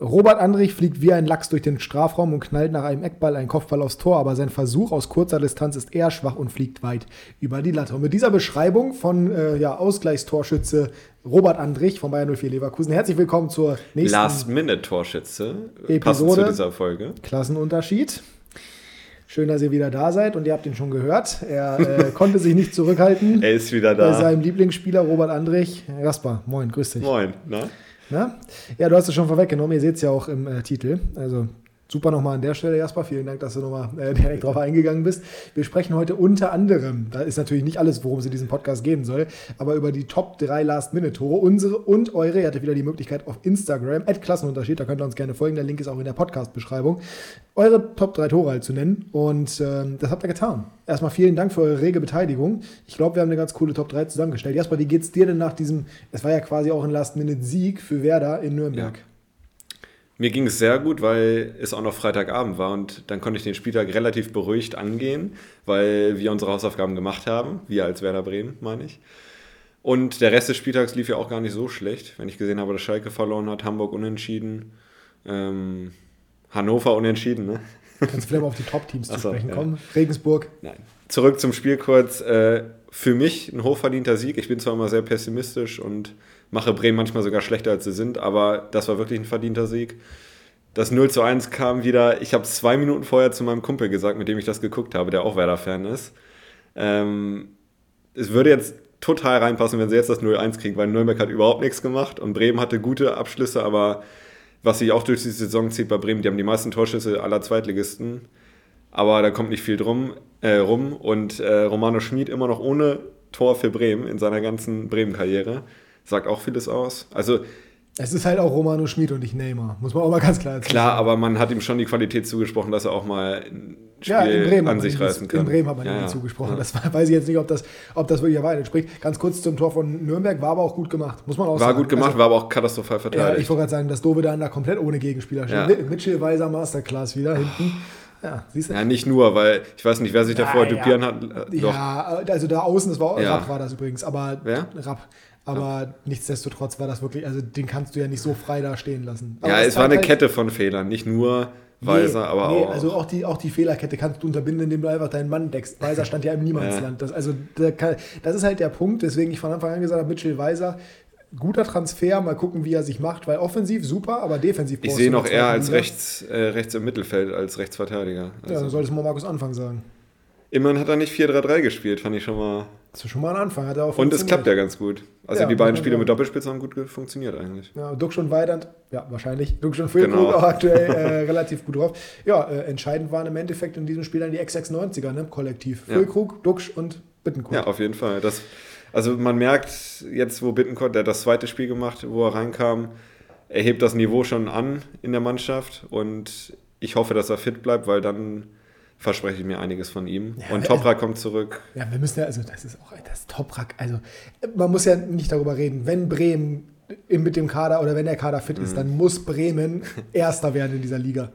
Robert Andrich fliegt wie ein Lachs durch den Strafraum und knallt nach einem Eckball einen Kopfball aufs Tor, aber sein Versuch aus kurzer Distanz ist eher schwach und fliegt weit über die Latte. Und mit dieser Beschreibung von äh, ja, Ausgleichstorschütze Robert Andrich von Bayern 04 Leverkusen, herzlich willkommen zur nächsten Last-Minute-Torschütze. Episode. zu dieser Folge. Klassenunterschied. Schön, dass ihr wieder da seid und ihr habt ihn schon gehört. Er äh, konnte sich nicht zurückhalten. Er ist wieder Bei da. seinem Lieblingsspieler Robert Andrich. Jasper, moin, grüß dich. Moin, ne? Ja, du hast es schon vorweggenommen, ihr seht es ja auch im äh, Titel. Also super nochmal an der Stelle, Jasper. Vielen Dank, dass du nochmal äh, direkt drauf eingegangen bist. Wir sprechen heute unter anderem, da ist natürlich nicht alles, worum es in diesem Podcast gehen soll, aber über die Top 3 Last-Minute-Tore, unsere und eure. Ihr hattet wieder die Möglichkeit auf Instagram, at Klassenunterschied, da könnt ihr uns gerne folgen, der Link ist auch in der Podcast-Beschreibung, eure Top 3 Tore halt zu nennen. Und ähm, das habt ihr getan. Erstmal vielen Dank für eure rege Beteiligung. Ich glaube, wir haben eine ganz coole Top 3 zusammengestellt. Jasper, wie geht's dir denn nach diesem, es war ja quasi auch ein Last-Minute-Sieg für Werder in Nürnberg? Ja. Mir ging es sehr gut, weil es auch noch Freitagabend war und dann konnte ich den Spieltag relativ beruhigt angehen, weil wir unsere Hausaufgaben gemacht haben. Wir als Werder Bremen, meine ich. Und der Rest des Spieltags lief ja auch gar nicht so schlecht, wenn ich gesehen habe, dass Schalke verloren hat, Hamburg unentschieden, ähm, Hannover unentschieden, ne? Kannst du vielleicht mal auf die Top-Teams zu so, sprechen ja. kommen? Regensburg. Nein. Zurück zum Spiel kurz. Äh, für mich ein hochverdienter Sieg. Ich bin zwar immer sehr pessimistisch und mache Bremen manchmal sogar schlechter, als sie sind, aber das war wirklich ein verdienter Sieg. Das 0 zu 1 kam wieder, ich habe zwei Minuten vorher zu meinem Kumpel gesagt, mit dem ich das geguckt habe, der auch Werder-Fan ist. Ähm, es würde jetzt total reinpassen, wenn sie jetzt das 0-1 kriegen, weil Nürnberg hat überhaupt nichts gemacht und Bremen hatte gute Abschlüsse, aber was sich auch durch die Saison zieht bei Bremen, die haben die meisten Torschüsse aller Zweitligisten, aber da kommt nicht viel drum, äh, rum und äh, Romano Schmid immer noch ohne Tor für Bremen in seiner ganzen Bremen-Karriere, sagt auch vieles aus. Also Es ist halt auch Romano Schmid und nicht Neymar. Muss man auch mal ganz klar erzählen. klar, aber man hat ihm schon die Qualität zugesprochen, dass er auch mal ein Spiel Ja, in Bremen, an sich reißen kann. in Bremen hat man Ja, ihm ja. zugesprochen. Ja. Das war, weiß ich jetzt nicht, ob das, ob das wirklich der Wahrheit entspricht. Ganz kurz zum Tor von Nürnberg, war aber auch gut gemacht. Muss man auch War sagen. gut gemacht, Also, war aber auch katastrophal ja, verteidigt. ich wollte gerade sagen, dass Dove dann da komplett ohne Gegenspieler steht. Ja. Mi- Mitchell Weiser Masterclass wieder hinten. Ja, siehst du? Ja, nicht nur, weil ich weiß nicht, wer sich davor Ja, dupieren ja. hat. Äh. Ja, also da außen, das war Ja. Rapp war das übrigens, aber Wer? Rapp. Aber nichtsdestotrotz war das wirklich, also den kannst du ja nicht so frei da stehen lassen. Aber Ja, es war eine halt- Kette von Fehlern, nicht nur Weiser, Nee, aber nee, auch. Also auch die, auch die Fehlerkette kannst du unterbinden, indem du einfach deinen Mann deckst. Weiser stand ja im Niemandsland. Das, also, das ist halt der Punkt, deswegen ich von Anfang an gesagt habe, Mitchell Weiser, guter Transfer, mal gucken, wie er sich macht, weil offensiv super, aber defensiv ich sehe noch eher als Liga. rechts, äh, rechts im Mittelfeld als Rechtsverteidiger. Ja, dann Also, solltest du mal Markus Anfang sagen. Immerhin hat er nicht 4-3-3 gespielt, fand ich schon mal. Das ist schon mal ein Anfang. Hat er auch Und es klappt ja ganz gut. Also Ja, die beiden Spiele mit Doppelspitze haben gut funktioniert eigentlich. Ja, Duxch und Weidand, ja, wahrscheinlich. Duxch und Füllkrug Genau. auch aktuell äh, relativ gut drauf. Ja, äh, entscheidend waren im Endeffekt in diesem Spiel dann die X96er, ne? Kollektiv. Ja. Füllkrug, Duxch und Bittenkurt. Ja, auf jeden Fall. Das, also man merkt jetzt, wo Bittencourt, der hat das zweite Spiel gemacht, wo er reinkam, er hebt das Niveau schon an in der Mannschaft und ich hoffe, dass er fit bleibt, weil dann verspreche ich mir einiges von ihm. Ja, und also- Toprak kommt zurück. Ja, wir müssen ja, also das ist auch das Toprak. Also man muss ja nicht darüber reden, wenn Bremen mit dem Kader oder wenn der Kader fit Mhm. ist, dann muss Bremen Erster werden in dieser Liga.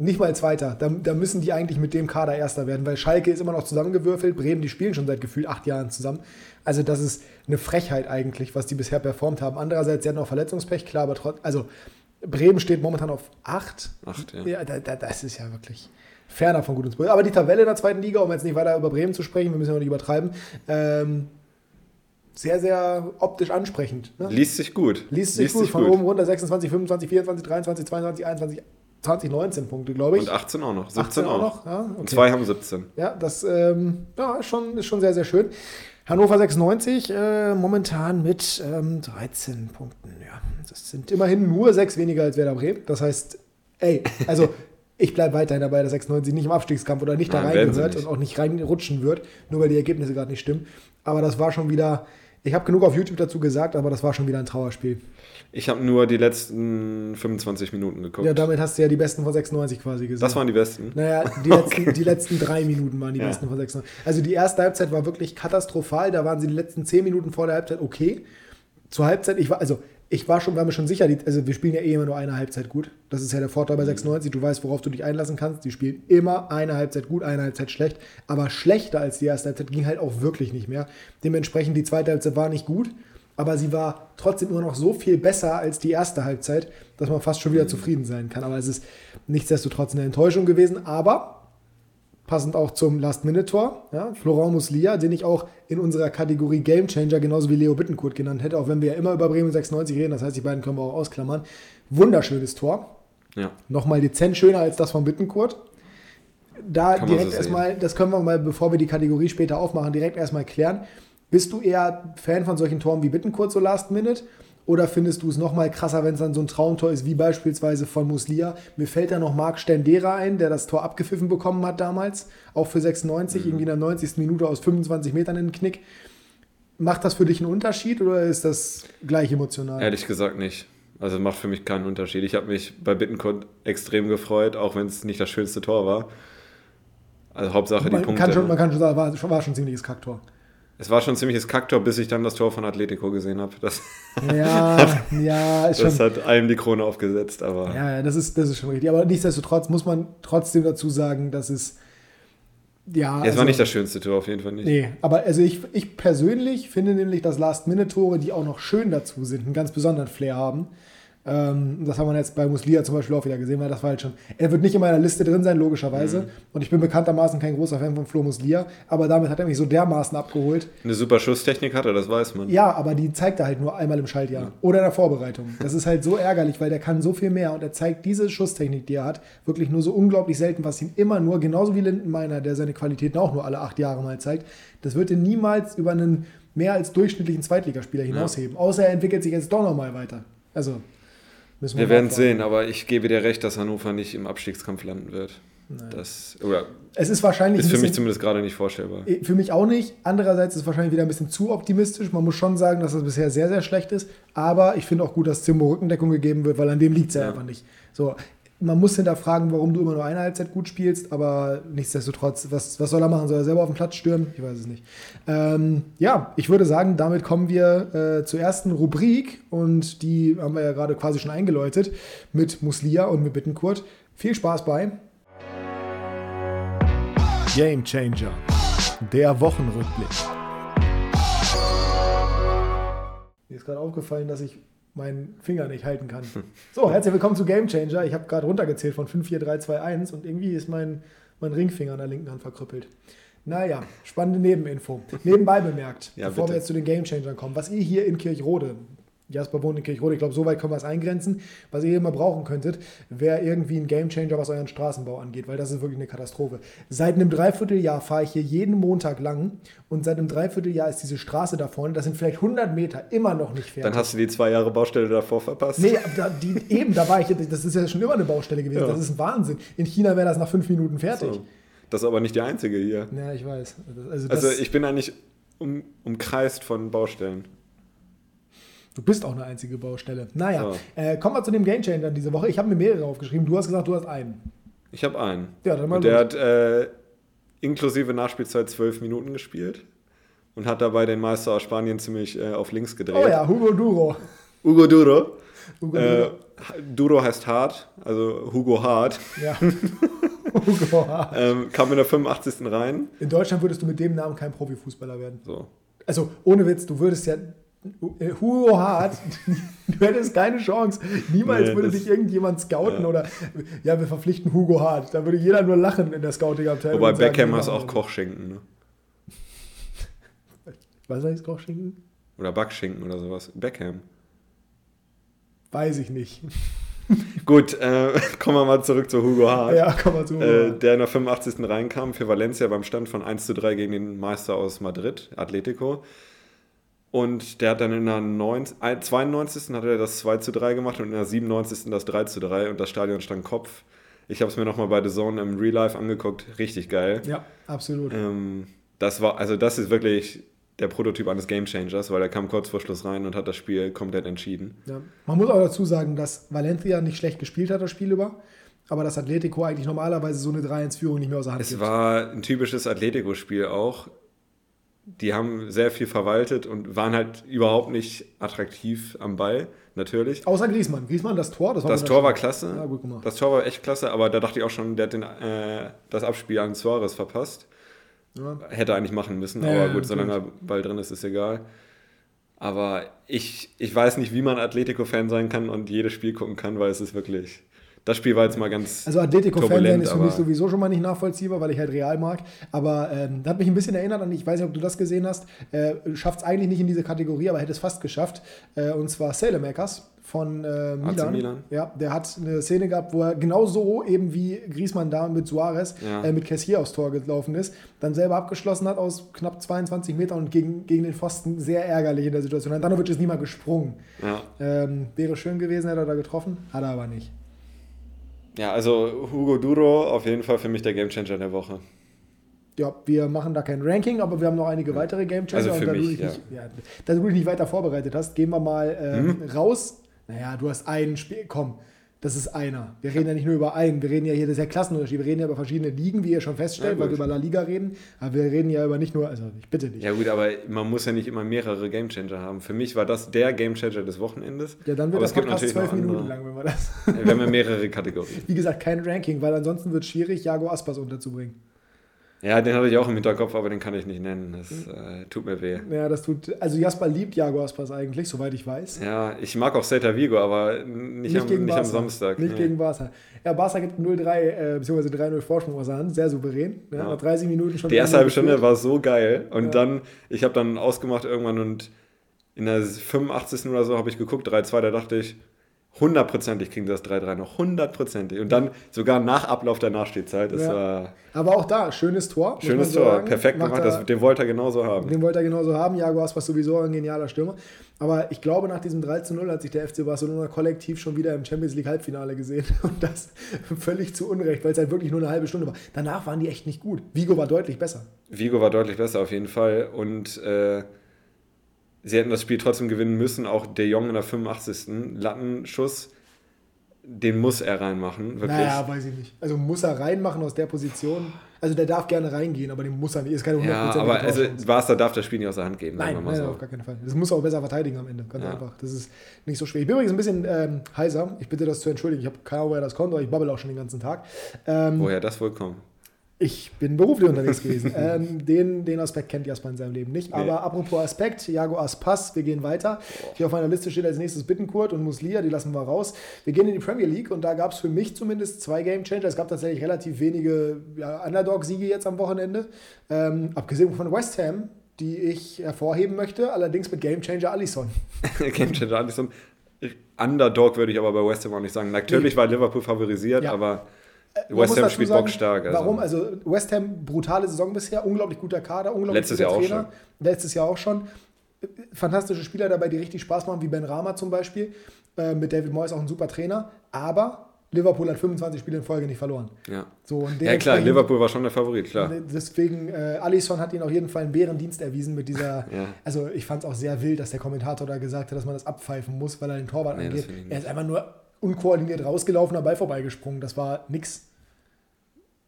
Nicht mal Zweiter. Da, da müssen die eigentlich mit dem Kader Erster werden, weil Schalke ist immer noch zusammengewürfelt. Bremen, die spielen schon seit gefühlt acht Jahren zusammen. Also das ist eine Frechheit eigentlich, was die bisher performt haben. Andererseits, sie hatten auch Verletzungspech, klar, aber trotzdem, also Bremen steht momentan auf acht. Acht, ja. Ja, da, da, das ist ja wirklich ferner von gut und böse. Aber die Tabelle in der zweiten Liga, um jetzt nicht weiter über Bremen zu sprechen, wir müssen ja auch nicht übertreiben, ähm, sehr, sehr optisch ansprechend. Ne? Liest sich gut. Liest sich gut, von oben runter 26, 25, 24, 23, 22, 21, 20, 19 Punkte, glaube ich. Und 18 auch noch. 17 18 auch. noch, ja, okay. Und zwei haben 17. Ja, das ähm, ja, ist, schon, ist schon sehr, sehr schön. Hannover 96 äh, momentan mit ähm, 13 Punkten. Ja, das sind immerhin nur sechs weniger als Werder Bremen. Das heißt, ey, also ich bleibe weiterhin dabei, dass 96 nicht im Abstiegskampf oder nicht da Nein, sie reingehört und auch nicht reinrutschen wird, nur weil die Ergebnisse gerade nicht stimmen. Aber das war schon wieder, ich habe genug auf YouTube dazu gesagt, aber das war schon wieder ein Trauerspiel. Ich habe nur die letzten 25 Minuten geguckt. Ja, damit hast du ja die besten von 96 quasi gesehen. das waren die besten. Naja, die letzten, die letzten drei Minuten waren die Ja. besten von 96. Also die erste Halbzeit war wirklich katastrophal. Da waren sie die letzten zehn Minuten vor der Halbzeit okay. Zur Halbzeit, ich war, also ich war schon, war mir schon sicher, die, also wir spielen ja eh immer nur eine Halbzeit gut. Das ist ja der Vorteil bei 96. Du weißt, worauf du dich einlassen kannst. Die spielen immer eine Halbzeit gut, eine Halbzeit schlecht. Aber schlechter als die erste Halbzeit ging halt auch wirklich nicht mehr. Dementsprechend die zweite Halbzeit war nicht gut. aber sie war trotzdem immer noch so viel besser als die erste Halbzeit, dass man fast schon wieder mhm. zufrieden sein kann. Aber es ist nichtsdestotrotz eine Enttäuschung gewesen. Aber passend auch zum Last-Minute-Tor, ja, Florent Muslia, den ich auch in unserer Kategorie Gamechanger genauso wie Leo Bittenkurt genannt hätte, auch wenn wir ja immer über Bremen 96 reden, das heißt, die beiden können wir auch ausklammern. Wunderschönes Tor. Ja. Nochmal dezent schöner als das von Bittenkurt. Da Kann direkt erstmal, das können wir mal, bevor wir die Kategorie später aufmachen, direkt erstmal klären. Bist du eher Fan von solchen Toren wie Bittenkurt so Last Minute? Oder findest du es nochmal krasser, wenn es dann so ein Traumtor ist, wie beispielsweise von Muslia? Mir fällt da noch Marc Stendera ein, der das Tor abgepfiffen bekommen hat damals, auch für 96, mhm. irgendwie in der 90. Minute aus 25 Metern in den Knick. Macht das für dich einen Unterschied oder ist das gleich emotional? Ehrlich gesagt nicht. Also macht für mich keinen Unterschied. Ich habe mich bei Bittencourt extrem gefreut, auch wenn es nicht das schönste Tor war. Also Hauptsache man die Punkte. Kann schon, man kann schon sagen, war, war schon ein ziemliches Kacktor. Es war schon ein ziemliches Kacktor, bis ich dann das Tor von Atletico gesehen habe. Das, ja, ja, ist das schon, hat allem die Krone aufgesetzt. Aber ja, ja, das ist, das ist schon richtig. Aber nichtsdestotrotz muss man trotzdem dazu sagen, dass es. Ja, es also, war nicht das schönste Tor, auf jeden Fall nicht. Nee, aber also ich, ich persönlich finde nämlich, dass Last-Minute-Tore, die auch noch schön dazu sind, einen ganz besonderen Flair haben. Ähm, das haben wir jetzt bei Muslia zum Beispiel auch wieder gesehen, weil das war halt schon. Er wird nicht in meiner Liste drin sein, logischerweise. Mhm. Und ich bin bekanntermaßen kein großer Fan von Flo Muslia, aber damit hat er mich so dermaßen abgeholt. Eine super Schusstechnik hat er, das weiß man. Ja, aber die zeigt er halt nur einmal im Schaltjahr ja. oder in der Vorbereitung. Das ist halt so ärgerlich, weil der kann so viel mehr und er zeigt diese Schusstechnik, die er hat, wirklich nur so unglaublich selten, was ihm immer nur, genauso wie Lindenmeiner, der seine Qualitäten auch nur alle acht Jahre mal zeigt, das wird ihn niemals über einen mehr als durchschnittlichen Zweitligaspieler hinausheben. Ja. Außer er entwickelt sich jetzt doch nochmal weiter. Also wir, wir werden sehen, aber ich gebe dir recht, dass Hannover nicht im Abstiegskampf landen wird. Das, oder es ist wahrscheinlich. Ist für mich zumindest gerade nicht vorstellbar. Für mich auch nicht. Andererseits ist es wahrscheinlich wieder ein bisschen zu optimistisch. Man muss schon sagen, dass das bisher sehr, sehr schlecht ist. Aber ich finde auch gut, dass Zimbo Rückendeckung gegeben wird, weil an dem liegt es ja, ja, einfach nicht. So, man muss hinterfragen, warum du immer nur eine Halbzeit gut spielst, aber nichtsdestotrotz, was, was soll er machen? Soll er selber auf den Platz stürmen? Ich weiß es nicht. Ähm, ja, ich würde sagen, damit kommen wir äh, zur ersten Rubrik und die haben wir ja gerade quasi schon eingeläutet mit Muslia und mit Bittenkurt. Viel Spaß bei Game Changer, der Wochenrückblick. Mir ist gerade aufgefallen, dass ich meinen Finger nicht halten kann. So, herzlich willkommen zu Game Changer. Ich habe gerade runtergezählt von 5, 4, 3, 2, 1 und irgendwie ist mein, mein Ringfinger an der linken Hand verkrüppelt. Naja, spannende Nebeninfo. Nebenbei bemerkt, ja, bevor bitte. wir jetzt zu den Game Changern kommen, was ihr hier in Kirchrode Jasper wohnt in Kirchrode. Ich glaube, so weit können wir es eingrenzen. Was ihr immer brauchen könntet, wäre irgendwie ein Gamechanger, was euren Straßenbau angeht, weil das ist wirklich eine Katastrophe. Seit einem Dreivierteljahr fahre ich hier jeden Montag lang und seit einem Dreivierteljahr ist diese Straße da vorne, das sind vielleicht 100 Meter, immer noch nicht fertig. Dann hast du die zwei Jahre Baustelle davor verpasst. Nee, da, die, eben, da war ich, das ist ja schon immer eine Baustelle gewesen. Ja. Das ist ein Wahnsinn. In China wäre das nach fünf Minuten fertig. So. Das ist aber nicht die einzige hier. Ja, ich weiß. Also, also ich bin eigentlich um, umkreist von Baustellen. Du bist auch eine einzige Baustelle. Naja, ja. äh, kommen wir zu dem Game Changer diese Woche. Ich habe mir mehrere aufgeschrieben. Du hast gesagt, du hast einen. Ich habe einen. Ja, dann mal und der hat äh, inklusive Nachspielzeit zwölf Minuten gespielt und hat dabei den Meister aus Spanien ziemlich äh, auf links gedreht. Oh ja, Hugo Duro. Hugo Duro. Hugo Duro. Äh, Duro heißt hart, also Hugo Hart. Ja. Hugo Hart. ähm, kam in der 85. rein. In Deutschland würdest du mit dem Namen kein Profifußballer werden. So. Also ohne Witz, du würdest ja Hugo Hart, du hättest keine Chance. Niemals nee, würde dich irgendjemand scouten ja. oder ja, wir verpflichten Hugo Hart. Da würde jeder nur lachen in der Scouting-Abteilung. Wobei Beckham hast auch Kochschinken, ne? Was heißt Kochschinken? Oder Backschinken oder sowas. Beckham. Weiß ich nicht. Gut, äh, kommen wir mal zurück zu Hugo Hart. Ja, kommen wir zu Hugo äh, Der in der 85. reinkam für Valencia beim Stand von 1 zu 3 gegen den Meister aus Madrid, Atletico. Und der hat dann in der 90, 92. hat er das 2 zu 3 gemacht und in der 97. das 3 zu 3 und das Stadion stand Kopf. Ich habe es mir nochmal bei The Zone im Real Life angeguckt. Richtig geil. Ja, absolut. Ähm, das war, also das ist wirklich der Prototyp eines Game Changers, weil er kam kurz vor Schluss rein und hat das Spiel komplett entschieden. Ja. Man muss auch dazu sagen, dass Valencia nicht schlecht gespielt hat, das Spiel über. Aber dass Atletico eigentlich normalerweise so eine 3-1-Führung nicht mehr außer Hand Es gibt. war ein typisches Atletico-Spiel auch die haben sehr viel verwaltet und waren halt überhaupt nicht attraktiv am Ball, natürlich. Außer Griesmann. Griesmann, das Tor, das war, das Tor war klasse. Ja, gut gemacht. Das Tor war echt klasse, aber da dachte ich auch schon, der hat den, äh, das Abspiel an Suarez verpasst. Ja. Hätte eigentlich machen müssen, ja, aber gut, solange er Ball drin ist, ist egal. Aber ich, ich weiß nicht, wie man Atletico-Fan sein kann und jedes Spiel gucken kann, weil es ist wirklich. Das Spiel war jetzt mal ganz. Also Atletico-Fan ist für mich sowieso schon mal nicht nachvollziehbar, weil ich halt Real mag. Aber ähm, hat mich ein bisschen erinnert an, ich weiß nicht, ob du das gesehen hast, äh, schafft es eigentlich nicht in diese Kategorie, aber hätte es fast geschafft. Äh, und zwar Makers von äh, Milan. Milan. Ja, der hat eine Szene gehabt, wo er genauso eben wie Griezmann da mit Suarez ja. äh, mit Kessier aufs Tor gelaufen ist, dann selber abgeschlossen hat aus knapp 22 Metern und gegen, gegen den Pfosten sehr ärgerlich in der Situation. Handanovic ist nie mal gesprungen. Ja. Ähm, wäre schön gewesen, hätte er da getroffen, hat er aber nicht. Ja, also Hugo Duro auf jeden Fall für mich der Gamechanger der Woche ja, wir machen da kein Ranking, aber wir haben noch einige weitere Game Changer. Also für mich, ja. Nicht, ja, da du dich nicht weiter vorbereitet hast, gehen wir mal äh, hm? raus naja, du hast ein Spiel, komm, das ist einer. Wir reden ja nicht nur über einen, wir reden ja hier, das ist ja Klassenunterschied, wir reden ja über verschiedene Ligen, wie ihr schon feststellt, ja, weil wir über La Liga reden, aber wir reden ja über nicht nur, also ich bitte nicht. Ja gut, aber man muss ja nicht immer mehrere Gamechanger haben. Für mich war das der Gamechanger des Wochenendes. Ja, dann wird aber das Podcast zwölf Minuten lang, wenn wir das... Ja, wir haben ja mehrere Kategorien. Wie gesagt, kein Ranking, weil ansonsten wird es schwierig, Jago Aspas unterzubringen. Ja, den hatte ich auch im Hinterkopf, aber den kann ich nicht nennen. Das äh, tut mir weh. Ja, das tut. Also Jasper liebt Jago Aspas eigentlich, soweit ich weiß. Ja, ich mag auch Celta Vigo, aber nicht, nicht, am, nicht am, Samstag. Nicht nee. gegen Barca. Ja, Barca gibt 0-3 äh, bzw. 3-0 Vorsprung aus der Hand, sehr souverän. Ja, ja. Nach 30 Minuten schon. Die erste halbe Stunde war so geil. Und ja. dann, ich habe dann ausgemacht irgendwann und in der 85. oder so habe ich geguckt, 3-2, da dachte ich, hundertprozentig kriegen sie das 3-3 noch. Hundertprozentig. Und dann sogar nach Ablauf der Nachspielzeit. Das ja. war Aber auch da, schönes Tor. Schönes Tor, sagen. perfekt gemacht. Das, den wollte er genauso haben. Den wollte er genauso haben. Jago war sowieso ein genialer Stürmer. Aber ich glaube, nach diesem 3 0 hat sich der FC Barcelona kollektiv schon wieder im Champions League Halbfinale gesehen. Und das völlig zu Unrecht, weil es halt wirklich nur eine halbe Stunde war. Danach waren die echt nicht gut. Vigo war deutlich besser. Vigo war deutlich besser, auf jeden Fall. Und. Äh, sie hätten das Spiel trotzdem gewinnen müssen. Auch De Jong in der 85. Lattenschuss, den muss er reinmachen. Wirklich. Naja, weiß ich nicht. Also muss er reinmachen aus der Position. Also der darf gerne reingehen, aber den muss er nicht. Ist keine 100% Ja, aber also Barca darf das Spiel nicht aus der Hand geben. Nein, nein, so. auf gar keinen Fall. Das muss auch besser verteidigen am Ende. Ganz ja. einfach. Das ist nicht so schwer. Ich bin übrigens ein bisschen ähm, heiser. Ich bitte das zu entschuldigen. Ich habe keine Ahnung, woher das kommt, aber ich babbel auch schon den ganzen Tag. Ähm, woher das wohl kommt? Ich bin beruflich unterwegs gewesen. ähm, den, den Aspekt kennt Jasper in seinem Leben nicht. Nee. Aber apropos Aspekt, Jago Aspas, wir gehen weiter. Hier auf meiner Liste steht als nächstes Bittenkurt und Muslia, die lassen wir raus. Wir gehen in die Premier League und da gab es für mich zumindest zwei Game Changer. Es gab tatsächlich relativ wenige ja, Underdog-Siege jetzt am Wochenende. Ähm, abgesehen von West Ham, die ich hervorheben möchte, allerdings mit Game Changer Allison. Game Changer Allison. Underdog würde ich aber bei West Ham auch nicht sagen. Natürlich war Liverpool favorisiert, ja. aber West Ham spielt sagen, bockstark. Also. Warum? Also West Ham, brutale Saison bisher, unglaublich guter Kader, unglaublich Letztes guter Jahr Trainer. Auch schon. Letztes Jahr auch schon. Fantastische Spieler dabei, die richtig Spaß machen, wie Ben Rama zum Beispiel. Äh, mit David Moyes auch ein super Trainer. Aber Liverpool hat 25 Spiele in Folge nicht verloren. Ja, so, ja klar, Liverpool war schon der Favorit, klar. Deswegen, äh, Alisson hat ihn auf jeden Fall einen Bärendienst erwiesen mit dieser. ja. Also, ich fand es auch sehr wild, dass der Kommentator da gesagt hat, dass man das abpfeifen muss, weil er den Torwart nee, angeht. Er ist einfach nur unkoordiniert rausgelaufen, am Ball vorbeigesprungen. Das war nix.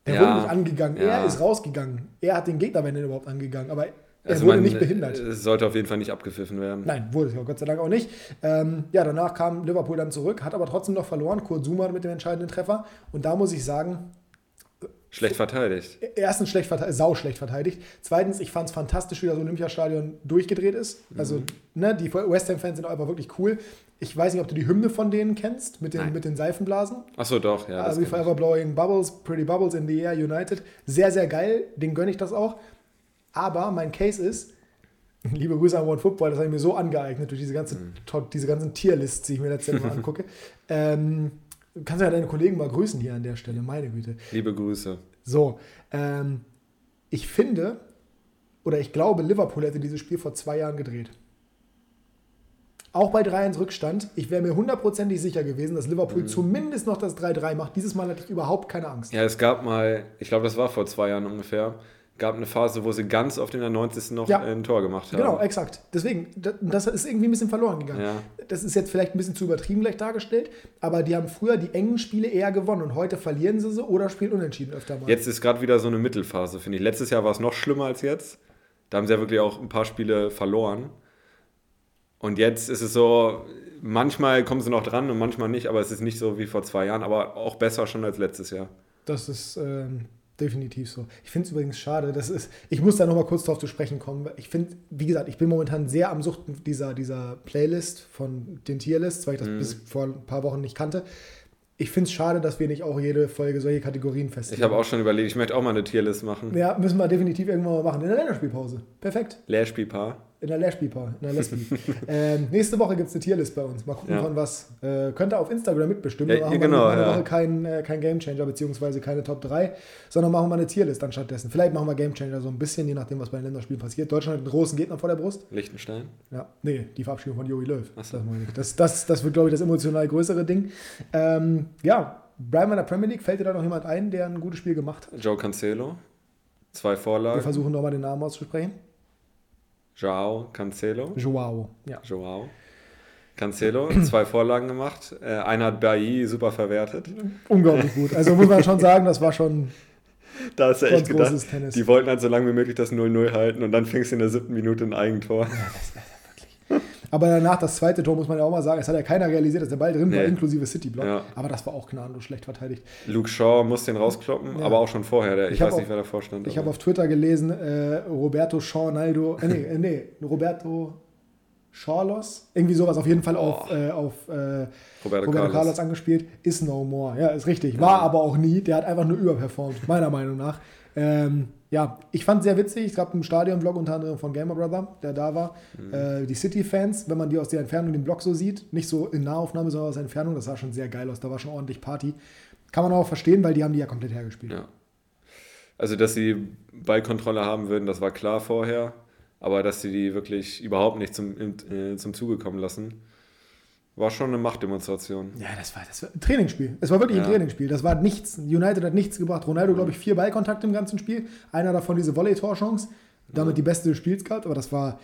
Der ja, wurde nicht angegangen. Ja. Er ist rausgegangen. Er hat den Gegner, wenn er überhaupt angegangen. Aber er also wurde man, nicht behindert. Es sollte auf jeden Fall nicht abgepfiffen werden. Nein, wurde es ja Gott sei Dank auch nicht. Ähm, ja, danach kam Liverpool dann zurück, hat aber trotzdem noch verloren. Kurt Zuma mit dem entscheidenden Treffer. Und da muss ich sagen, Schlecht verteidigt. Erstens schlecht verteidigt, sau schlecht verteidigt. Zweitens, ich fand es fantastisch, wie das Olympiastadion durchgedreht ist. Also, mhm. ne, die West Ham-Fans sind einfach wirklich cool. Ich weiß nicht, ob du die Hymne von denen kennst, mit den, mit den Seifenblasen. Achso, doch, ja. Also, Forever Blowing Bubbles, Pretty Bubbles in the Air United. Sehr, sehr geil, den gönne ich das auch. Aber mein Case ist, liebe Grüße an One Football, das habe ich mir so angeeignet durch diese, ganze, mhm. diese ganzen Tierlists, die ich mir letztes Mal angucke. ähm, Du kannst ja deine Kollegen mal grüßen hier an der Stelle, meine Güte. Liebe Grüße. So, ähm, ich finde, oder ich glaube, Liverpool hätte dieses Spiel vor zwei Jahren gedreht. Auch bei 3-1 Rückstand. Ich wäre mir hundertprozentig sicher gewesen, dass Liverpool mhm. zumindest noch das 3-3 macht. Dieses Mal hatte ich überhaupt keine Angst. Ja, es gab mal, ich glaube, das war vor zwei Jahren ungefähr, gab eine Phase, wo sie ganz auf den 90. noch ja. ein Tor gemacht haben. Genau, exakt. Deswegen, das ist irgendwie ein bisschen verloren gegangen. Ja. Das ist jetzt vielleicht ein bisschen zu übertrieben gleich dargestellt, aber die haben früher die engen Spiele eher gewonnen und heute verlieren sie sie oder spielen unentschieden öfter mal. Jetzt ist gerade wieder so eine Mittelphase, finde ich. Letztes Jahr war es noch schlimmer als jetzt. Da haben sie ja wirklich auch ein paar Spiele verloren. Und jetzt ist es so, manchmal kommen sie noch dran und manchmal nicht, aber es ist nicht so wie vor zwei Jahren, aber auch besser schon als letztes Jahr. Das ist, äh, definitiv so. Ich finde es übrigens schade, das ist, ich muss da nochmal kurz drauf zu sprechen kommen. Ich finde, wie gesagt, ich bin momentan sehr am Suchten dieser, dieser Playlist von den Tierlists, weil ich das Mhm. bis vor ein paar Wochen nicht kannte. Ich finde es schade, dass wir nicht auch jede Folge solche Kategorien Ich festlegen. habe auch schon überlegt, ich möchte auch mal eine Tierlist machen. Ja, müssen wir definitiv irgendwann mal machen. In der Länderspielpause. Perfekt. Lehrspielpaar. In der Lehrspielpause. In der Lesbi. ähm, nächste Woche gibt es eine Tierlist bei uns. Mal gucken, Ja. von was. Äh, könnt ihr auf Instagram mitbestimmen. Ja, Wir machen ja, wir genau, eine ja. Woche kein, äh, kein Gamechanger, beziehungsweise keine Top 3, sondern machen wir eine Tierlist anstattdessen. Vielleicht machen wir Gamechanger so ein bisschen, je nachdem, was bei den Länderspielen passiert. Deutschland hat einen großen Gegner vor der Brust. Liechtenstein. Ja, nee, die Verabschiedung von Joey Löw. So. Das, das, das, das wird, glaube ich, das emotional größere Ding. Ähm, ja, bleiben wir in der Premier League. Fällt dir da noch jemand ein, der ein gutes Spiel gemacht hat? Joe Cancelo. Zwei Wir Vorlagen. versuchen nochmal den Namen auszusprechen. Joao Cancelo. Joao. Ja. Joao. Cancelo, zwei Vorlagen gemacht. Äh, einer hat Bailly super verwertet. Unglaublich gut. Also muss man schon sagen, das war schon Da du ganz echt gedacht, großes Tennis. die wollten halt so lange wie möglich das 0-0 halten und dann fängst du in der siebten Minute ein Eigentor. Aber danach das zweite Tor muss man ja auch mal sagen, es hat ja keiner realisiert, dass der Ball drin war, Nee. inklusive City-Block. Ja. Aber das war auch gnadenlos schlecht verteidigt. Luke Shaw muss den rauskloppen, Ja. aber auch schon vorher. Der, ich, Ich weiß nicht, auch- wer davor stand. Ich habe auf Twitter gelesen, äh, Roberto Schornaldo, äh, nee, äh, nee, Roberto Schorlos, irgendwie sowas, auf jeden Fall auf, Boah. äh, auf äh, Roberto, Roberto Carlos. Carlos. angespielt, ist no more. Ja, ist richtig. War aber auch nie. Der hat einfach nur überperformt, meiner Meinung nach. Ähm, ja, ich fand es sehr witzig. Es gab einen Stadion-Vlog unter anderem von Gamer Brother, der da war. Mhm. Äh, die City-Fans, wenn man die aus der Entfernung den Blog so sieht, nicht so in Nahaufnahme, sondern aus der Entfernung, das sah schon sehr geil aus. Da war schon ordentlich Party. Kann man auch verstehen, weil die haben die ja komplett hergespielt. Ja. Also, dass sie Ballkontrolle haben würden, das war klar vorher. Aber dass sie die wirklich überhaupt nicht zum, äh, zum Zuge kommen lassen, war schon eine Machtdemonstration. Ja, das war, das war ein Trainingsspiel. Es war wirklich ein Ja. Trainingsspiel. Das war nichts. United hat nichts gebracht. Ronaldo, glaube ich, vier Ballkontakte im ganzen Spiel. Einer davon diese Volley-Torchance. Damit die beste des Spiels gehabt. Aber das war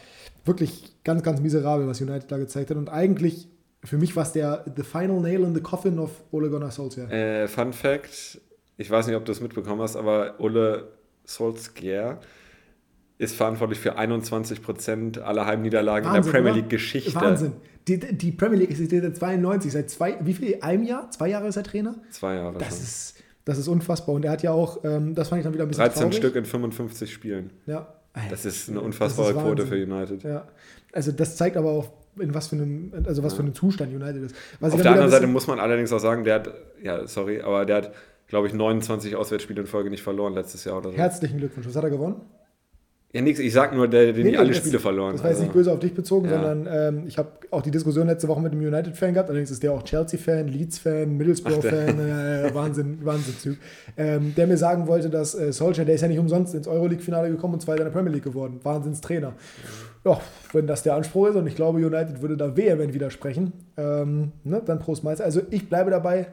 wirklich ganz, ganz miserabel, was United da gezeigt hat. Und eigentlich, für mich war es der the final nail in the coffin of Ole Gunnar Solskjaer. Äh, Fun Fact: Ich weiß nicht, ob du es mitbekommen hast, aber Ole Solskjaer ist verantwortlich für 21% aller Heimniederlagen in der Wahnsinn, Premier? League-Geschichte. Wahnsinn. Die, die Premier League existiert seit 92. Seit zwei, wie viel? Einem Jahr? Zwei Jahre ist er Trainer? Zwei Jahre Das schon. ist, das ist unfassbar. Und er hat ja auch, ähm, das fand ich dann wieder ein bisschen 13 traurig. Stück in 55 Spielen. Ja. Das ist eine unfassbare ist Quote Wahnsinn. für United. Ja, also das zeigt aber auch, in was für einem, also was für einem Zustand United ist. Was Auf der anderen Seite muss man allerdings auch sagen, der hat, ja, sorry, aber der hat, glaube ich, 29 Auswärtsspiele in Folge nicht verloren letztes Jahr oder so. herzlichen Glückwunsch. Was hat er gewonnen? Ja, nix, ich sag nur, der, den Nee, alle das- Spiele verloren. Das war jetzt also. nicht böse auf dich bezogen, Ja. sondern ähm, ich habe auch die Diskussion letzte Woche mit einem United-Fan gehabt. Allerdings ist der auch Chelsea-Fan, Leeds-Fan, Middlesbrough-Fan, äh, Wahnsinn, Wahnsinn-Typ. Ähm, der mir sagen wollte, dass äh, Solskjaer, der ist ja nicht umsonst ins Euroleague-Finale gekommen und Zweiter in der Premier League geworden. Wahnsinnstrainer. Ja, wenn das der Anspruch ist und ich glaube, United würde da vehement widersprechen, ähm, ne, dann Prost Meister. Also ich bleibe dabei.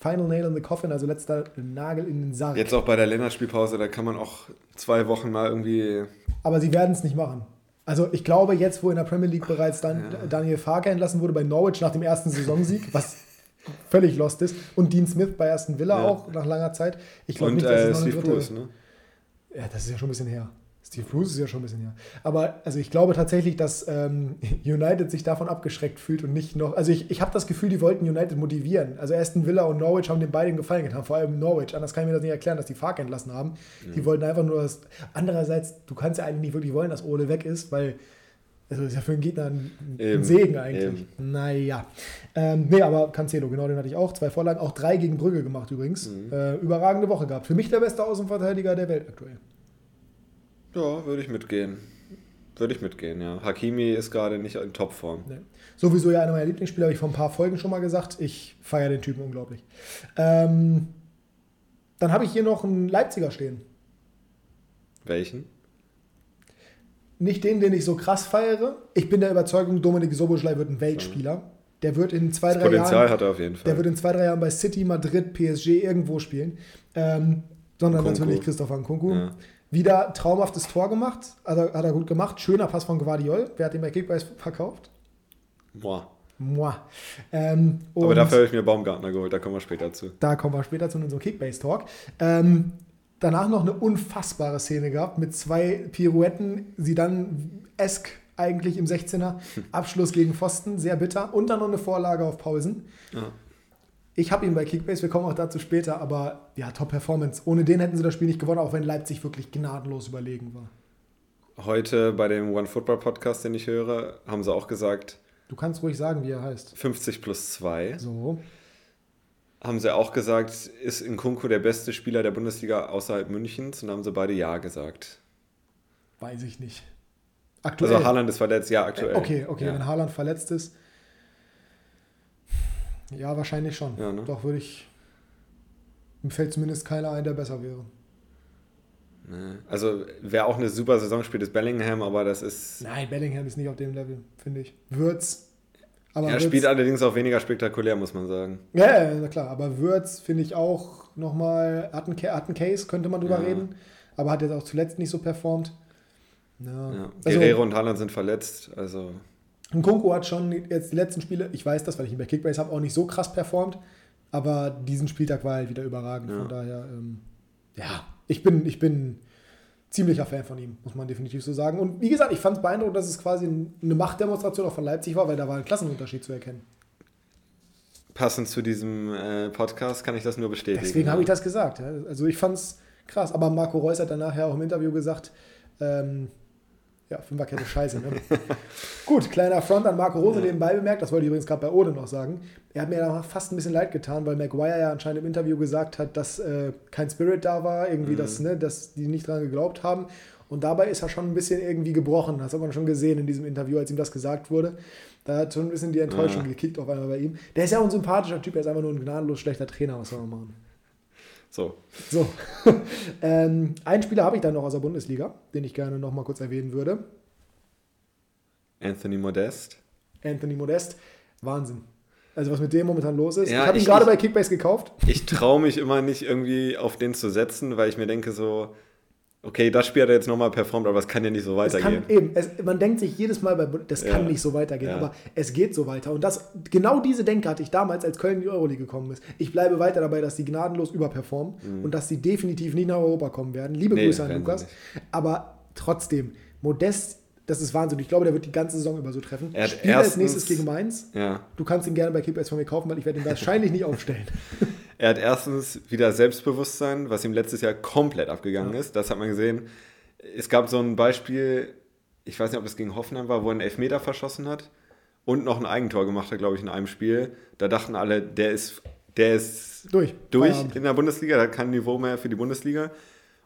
Final Nail in the Coffin, also letzter Nagel in den Sarg. Jetzt auch bei der Länderspielpause, da kann man auch zwei Wochen mal irgendwie. Aber sie werden es nicht machen. Also ich glaube, jetzt, wo in der Premier League bereits dann Daniel Farke entlassen wurde bei Norwich nach dem ersten Saisonsieg, was völlig lost ist, und Dean Smith bei Aston Villa Ja. auch nach langer Zeit. Ich glaube nicht, dass äh, es noch eine Steve dritte... Bruce, ne? Ja, das ist ja schon ein bisschen her. Steve Bruce ist ja schon ein bisschen her. Aber also ich glaube tatsächlich, dass ähm, United sich davon abgeschreckt fühlt und nicht noch. Also ich, ich habe das Gefühl, die wollten United motivieren. Also Aston Villa und Norwich haben den beiden Gefallen getan, vor allem Norwich. Anders kann ich mir das nicht erklären, dass die Fark entlassen haben. Die wollten einfach nur das. Andererseits, du kannst ja eigentlich nicht wirklich wollen, dass Ole weg ist, weil. Also ist ja für einen Gegner ein, ein Eben, Segen eigentlich. Naja. Ähm, nee, aber Cancelo, genau den hatte ich auch. Zwei Vorlagen, auch drei gegen Brügge gemacht übrigens. Mhm. Äh, überragende Woche gehabt. Für mich der beste Außenverteidiger der Welt aktuell. Ja, würde ich mitgehen. Würde ich mitgehen, ja. Hakimi ist gerade nicht in Topform. Nee. Sowieso ja einer meiner Lieblingsspieler, habe ich vor ein paar Folgen schon mal gesagt. Ich feiere den Typen unglaublich. Ähm, dann habe ich hier noch einen Leipziger stehen. Welchen? Nicht den, den ich so krass feiere. Ich bin der Überzeugung, Dominik Soboschlei wird ein Weltspieler. Der wird in zwei, Das drei Potenzial Jahren, hat er auf jeden Fall. der wird in zwei, drei Jahren bei City, Madrid, PSG irgendwo spielen. Ähm, sondern Nkunku. natürlich Christopher Nkunku. Ja. Wieder traumhaftes Tor gemacht. Hat er, hat er gut gemacht. Schöner Pass von Guardiol. Wer hat den bei Kickbase verkauft? Boah. Moi. Ähm, Aber dafür habe ich mir Baumgartner geholt, da kommen wir später zu. Da kommen wir später zu unserem Kickbase-Talk. Ähm, danach noch eine unfassbare Szene gehabt mit zwei Pirouetten, sie dann esk eigentlich im 16er. Abschluss gegen Pfosten, sehr bitter. Und dann noch eine Vorlage auf Pausen. Ja. Ich habe ihn bei Kickbase, wir kommen auch dazu später, aber ja, Top-Performance. Ohne den hätten sie das Spiel nicht gewonnen, auch wenn Leipzig wirklich gnadenlos überlegen war. Heute bei dem One Football Podcast, den ich höre, haben sie auch gesagt. Du kannst ruhig sagen, wie er heißt. 50 plus 2. So. Haben sie auch gesagt, ist Nkunku der beste Spieler der Bundesliga außerhalb Münchens? Und haben sie beide Ja gesagt. Weiß ich nicht. Aktuell. Also Haaland ist verletzt, ja, aktuell. Okay, okay, ja. wenn Haaland verletzt ist. Ja, wahrscheinlich schon. Ja, ne? Doch würde ich. Mir fällt zumindest keiner ein, der besser wäre. Ne. Also, wer auch eine super Saison spielt, ist Bellingham, aber das ist. Nein, Bellingham ist nicht auf dem Level, finde ich. Würz. Aber er Würz, spielt allerdings auch weniger spektakulär, muss man sagen. Ja, ja, na klar. Aber Würz finde ich auch nochmal. Hat einen, hat einen Case, könnte man drüber ja. reden. Aber hat jetzt auch zuletzt nicht so performt. Ja. ja. Also, Guerrero und Haaland sind verletzt, also. Nkunku hat schon jetzt die letzten Spiele, ich weiß das, weil ich ihn bei Kickbase habe, auch nicht so krass performt. Aber diesen Spieltag war halt wieder überragend. Ja. Von daher, ähm, ja, ich bin, ich bin ziemlicher Fan von ihm, muss man definitiv so sagen. Und wie gesagt, ich fand es beeindruckend, dass es quasi eine Machtdemonstration auch von Leipzig war, weil da war ein Klassenunterschied zu erkennen. Passend zu diesem äh, Podcast kann ich das nur bestätigen. Deswegen ja. habe ich das gesagt. Ja. Also ich fand es krass. Aber Marco Reus hat dann nachher auch im Interview gesagt, ähm, ja, Fünferkette scheiße, ne? Gut, kleiner Front an Marco Rose nebenbei bemerkt, das wollte ich übrigens gerade bei Ode noch sagen. Er hat mir da fast ein bisschen leid getan, weil Maguire ja anscheinend im Interview gesagt hat, dass äh, kein Spirit da war, irgendwie, mhm. dass, ne, dass die nicht dran geglaubt haben. Und dabei ist er schon ein bisschen irgendwie gebrochen. Das hat man schon gesehen in diesem Interview, als ihm das gesagt wurde. Da hat schon ein bisschen die Enttäuschung ja. gekickt auf einmal bei ihm. Der ist ja auch ein sympathischer Typ, er ist einfach nur ein gnadenlos schlechter Trainer, was soll man machen. So. So. ähm, einen Spieler habe ich dann noch aus der Bundesliga, den ich gerne noch mal kurz erwähnen würde. Anthony Modest. Anthony Modest. Wahnsinn. Also was mit dem momentan los ist. Ja, ich habe ihn gerade bei Kickbase gekauft. Ich traue mich immer nicht irgendwie auf den zu setzen, weil ich mir denke so, okay, das Spiel hat er jetzt nochmal performt, aber es kann ja nicht so weitergehen. Kann, eben, es, man denkt sich jedes Mal, das kann ja. nicht so weitergehen, ja. aber es geht so weiter. Und das, genau diese Denke hatte ich damals, als Köln in die Euroleague gekommen ist. Ich bleibe weiter dabei, dass sie gnadenlos überperformen mhm. und dass sie definitiv nicht nach Europa kommen werden. Liebe nee, Grüße an Lukas. Aber trotzdem, Modest das ist Wahnsinn. Ich glaube, der wird die ganze Saison über so treffen. Er Spiel als nächstes gegen Mainz. Ja. Du kannst ihn gerne bei Kickbase von mir kaufen, weil ich werde ihn wahrscheinlich nicht aufstellen. Er hat erstens wieder Selbstbewusstsein, was ihm letztes Jahr komplett abgegangen ja. ist. Das hat man gesehen. Es gab so ein Beispiel, ich weiß nicht, ob es gegen Hoffenheim war, wo er einen Elfmeter verschossen hat und noch ein Eigentor gemacht hat, glaube ich, in einem Spiel. Da dachten alle, der ist, der ist durch, durch in der Bundesliga, der hat kein Niveau mehr für die Bundesliga.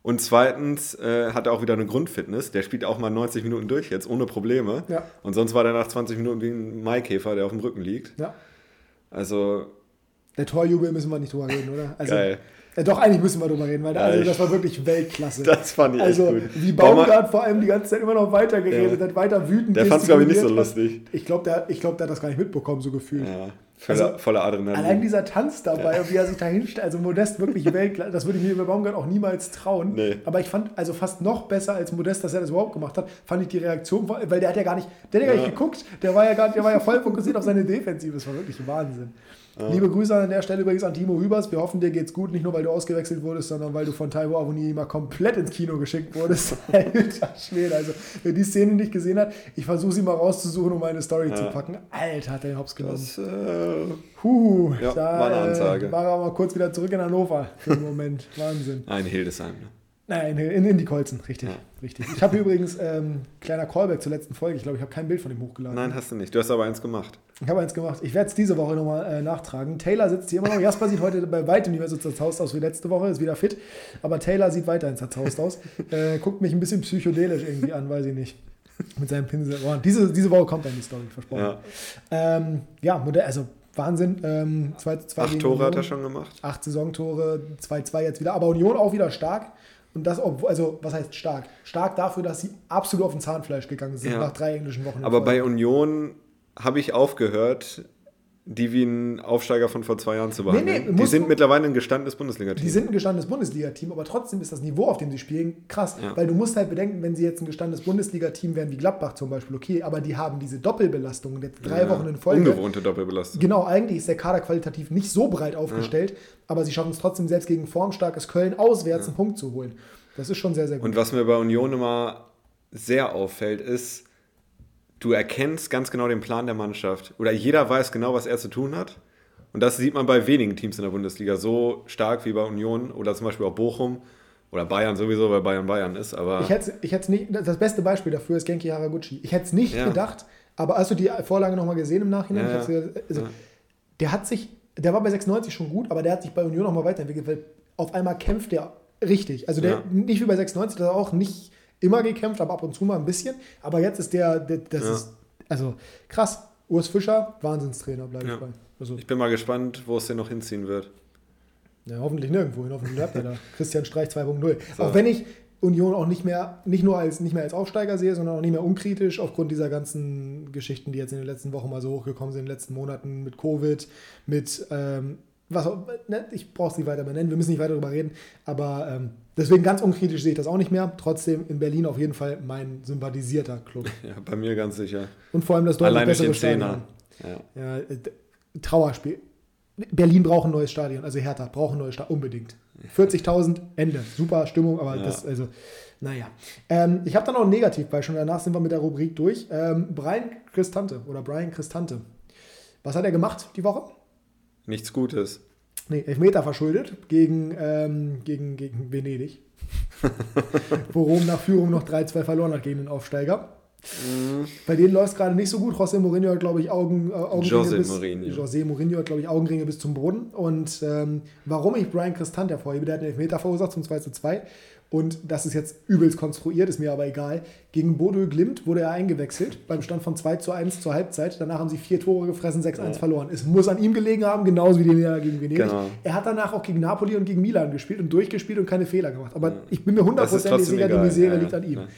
Und zweitens äh, hat er auch wieder eine Grundfitness. Der spielt auch mal 90 Minuten durch jetzt, ohne Probleme. Ja. Und sonst war der nach 20 Minuten wie ein Maikäfer, der auf dem Rücken liegt. Ja. Also der Torjubel müssen wir nicht drüber reden, oder? Also, Geil. Ja, doch, eigentlich müssen wir drüber reden, weil also, das war wirklich Weltklasse. Das fand ich Also, gut. wie Baumgart vor allem die ganze Zeit immer noch weiter geredet ja. hat, weiter wütend Der fand es, glaube ich, nicht so lustig. Ich glaube, der, glaub, der hat das gar nicht mitbekommen, so gefühlt. Ja, voller, also, voller Adrenalin. Allein dieser Tanz dabei ja. wie er sich da hinstellt, also Modest wirklich Weltklasse, das würde ich mir bei Baumgart auch niemals trauen. Nee. Aber ich fand, also fast noch besser als Modest, dass er das überhaupt gemacht hat, fand ich die Reaktion, weil der hat ja gar nicht, der hat ja gar nicht geguckt, der war ja, gar, der war ja voll fokussiert auf seine Defensive, das war wirklich Wahnsinn. Ja. Liebe Grüße an der Stelle übrigens an Timo Hübers. Wir hoffen, dir geht's gut, nicht nur weil du ausgewechselt wurdest, sondern weil du von Taiwo Avoni mal komplett ins Kino geschickt wurdest. Alter Schwede. Also, wer die Szene nicht gesehen hat, ich versuche sie mal rauszusuchen, um meine Story ja. zu packen. Alter, hat der den Hops genommen. Das, äh, huh, ja, da, war eine Ansage. Äh, war er mal kurz wieder zurück in Hannover für einen Moment. Wahnsinn. Ein Hildesheim, ne? Nein, in, in die Kolzen, richtig. Ja. richtig. Ich habe übrigens, ähm, kleiner Callback zur letzten Folge, ich glaube, ich habe kein Bild von ihm hochgeladen. Nein, hast du nicht. Du hast aber eins gemacht. Ich habe eins gemacht. Ich werde es diese Woche nochmal äh, nachtragen. Taylor sitzt hier immer noch. Jasper sieht heute bei weitem nicht mehr so zerzaust aus wie letzte Woche, ist wieder fit. Aber Taylor sieht weiterhin zerzaust aus. Äh, guckt mich ein bisschen psychedelisch irgendwie an, weiß ich nicht. Mit seinem Pinsel. Oh, diese, diese Woche kommt dann die Story, versprochen. Ja, ähm, ja also Wahnsinn. Ähm, zwei, zwei Acht Tore Union, hat er schon gemacht. Acht Saisontore, 2-2 jetzt wieder. Aber Union auch wieder stark. Und das, also was heißt stark? Stark dafür, dass sie absolut auf den Zahnfleisch gegangen sind ja. nach drei englischen Wochen. Aber bei Union habe ich aufgehört, die wie ein Aufsteiger von vor zwei Jahren zu behandeln. Nee, nee, die sind mittlerweile ein gestandenes Bundesliga-Team. Die sind ein gestandenes Bundesliga-Team, aber trotzdem ist das Niveau, auf dem sie spielen, krass. Ja. Weil du musst halt bedenken, wenn sie jetzt ein gestandenes Bundesliga-Team wären wie Gladbach zum Beispiel, okay, aber die haben diese Doppelbelastung, jetzt drei ja, Wochen in Folge. Ungewohnte Doppelbelastung. Genau, eigentlich ist der Kader qualitativ nicht so breit aufgestellt, ja. aber sie schaffen es trotzdem selbst gegen formstarkes Köln auswärts einen Punkt zu holen. Das ist schon sehr, sehr gut. Und was mir bei Union immer sehr auffällt, ist, du erkennst ganz genau den Plan der Mannschaft. Oder jeder weiß genau, was er zu tun hat. Und das sieht man bei wenigen Teams in der Bundesliga so stark wie bei Union oder zum Beispiel auch Bochum oder Bayern sowieso, weil Bayern Bayern ist. Aber Ich hätte ich hätte nicht, das beste Beispiel dafür ist Genki Haraguchi. Ich hätte es nicht Ja. gedacht, aber hast du die Vorlage nochmal gesehen im Nachhinein? Ja, Ich hab's ge- also, Ja. Der hat sich, der war bei 96 schon gut, aber der hat sich bei Union nochmal weiterentwickelt, weil auf einmal kämpft der richtig. Also der, nicht wie bei 96, der hat auch nicht immer gekämpft, aber ab und zu mal ein bisschen. Aber jetzt ist der, der das Ja. ist, also krass. Urs Fischer, Wahnsinnstrainer, bleibe Ja. ich bei. Also, ich bin mal gespannt, wo es denn noch hinziehen wird. ja, hoffentlich nirgendwo hin, hoffentlich bleibt er da. Christian Streich 2.0. So. Auch wenn ich Union auch nicht mehr, nicht nur als, nicht mehr als Aufsteiger sehe, sondern auch nicht mehr unkritisch aufgrund dieser ganzen Geschichten, die jetzt in den letzten Wochen mal so hochgekommen sind, in den letzten Monaten mit Covid, mit, ähm, was ne, ich brauche es nicht weiter benennen, wir müssen nicht weiter darüber reden, aber ähm, deswegen ganz unkritisch sehe ich das auch nicht mehr. Trotzdem in Berlin auf jeden Fall mein sympathisierter Club. Ja, bei mir ganz sicher. Und vor allem das deutlich Allein bessere. Stadion. Ja. Ja, äh, Trauerspiel. Berlin braucht ein neues Stadion, also Hertha braucht ein neues Stadion, unbedingt. 40.000, Ende. Super Stimmung, aber Ja. das, also, naja. Ähm, ich habe dann noch ein Negativbeispiel, danach sind wir mit der Rubrik durch. Ähm, Brian Cristante oder Brian Cristante. Was hat er gemacht die Woche? Nichts Gutes. Nee, Elfmeter verschuldet gegen, ähm, gegen, gegen Venedig. Wo Rom nach Führung noch 3-2 verloren hat gegen den Aufsteiger. Bei denen läuft es gerade nicht so gut. José Mourinho hat, glaube ich, Augen, äh, Augenringe José bis, Mourinho. José Mourinho hat, glaube ich, Augenringe bis zum Boden. Und ähm, warum ich Brian Cristant hervorhebe, der hat einen Elfmeter verursacht zum 2 zu 2. Und das ist jetzt übelst konstruiert, ist mir aber egal. Gegen Bodo Glimt wurde er eingewechselt beim Stand von 2 zu 1 zur Halbzeit. Danach haben sie vier Tore gefressen, 6-1 verloren. Es muss an ihm gelegen haben, genauso wie den ja gegen Venedig. Genau. Er hat danach auch gegen Napoli und gegen Milan gespielt und durchgespielt und keine Fehler gemacht. Aber ich bin mir hundertprozentig sicher, die. Misere Ja, ja, liegt an ihm. ja.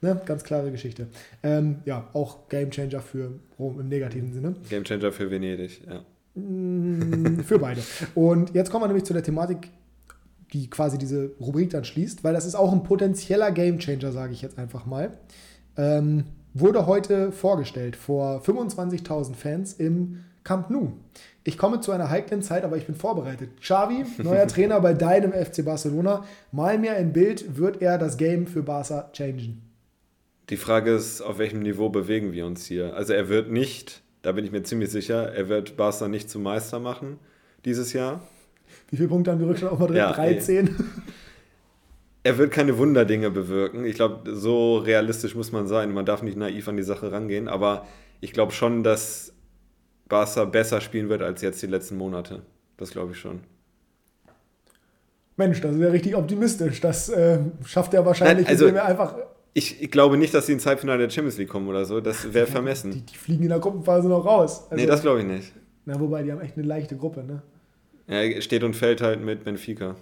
Ne? Ganz klare Geschichte. Ähm, ja, auch Gamechanger für Rom im negativen Sinne. Gamechanger für Venedig. Ja. Mm, für beide. Und jetzt kommen wir nämlich zu der Thematik, die quasi diese Rubrik dann schließt, weil das ist auch ein potenzieller Gamechanger, sage ich jetzt einfach mal. Ähm, wurde heute vorgestellt vor 25.000 Fans im Camp Nou. Ich komme zu einer heiklen Zeit, aber ich bin vorbereitet. Xavi, neuer Trainer bei deinem FC Barcelona. Mal mir ein Bild, wird er das Game für Barca changen? Die Frage ist, auf welchem Niveau bewegen wir uns hier? Also er wird nicht, da bin ich mir ziemlich sicher, er wird Barca nicht zum Meister machen dieses Jahr. Wie viele Punkte haben wir Rückstand auf Madrid? Ja, 13? Er wird keine Wunderdinge bewirken. Ich glaube, so realistisch muss man sein. Man darf nicht naiv an die Sache rangehen, aber ich glaube schon, dass Barca besser spielen wird als jetzt die letzten Monate. Das glaube ich schon. Mensch, das ist ja richtig optimistisch. Das äh, schafft er wahrscheinlich, Nein, also- indem er einfach. Ich, glaube nicht, dass sie ins Halbfinale der Champions League kommen oder so. Das wäre Die, vermessen. die fliegen in der Gruppenphase noch raus. Also, Nee, das glaube ich nicht. na, wobei, die haben echt eine leichte Gruppe, ne? Er steht und fällt halt mit Benfica.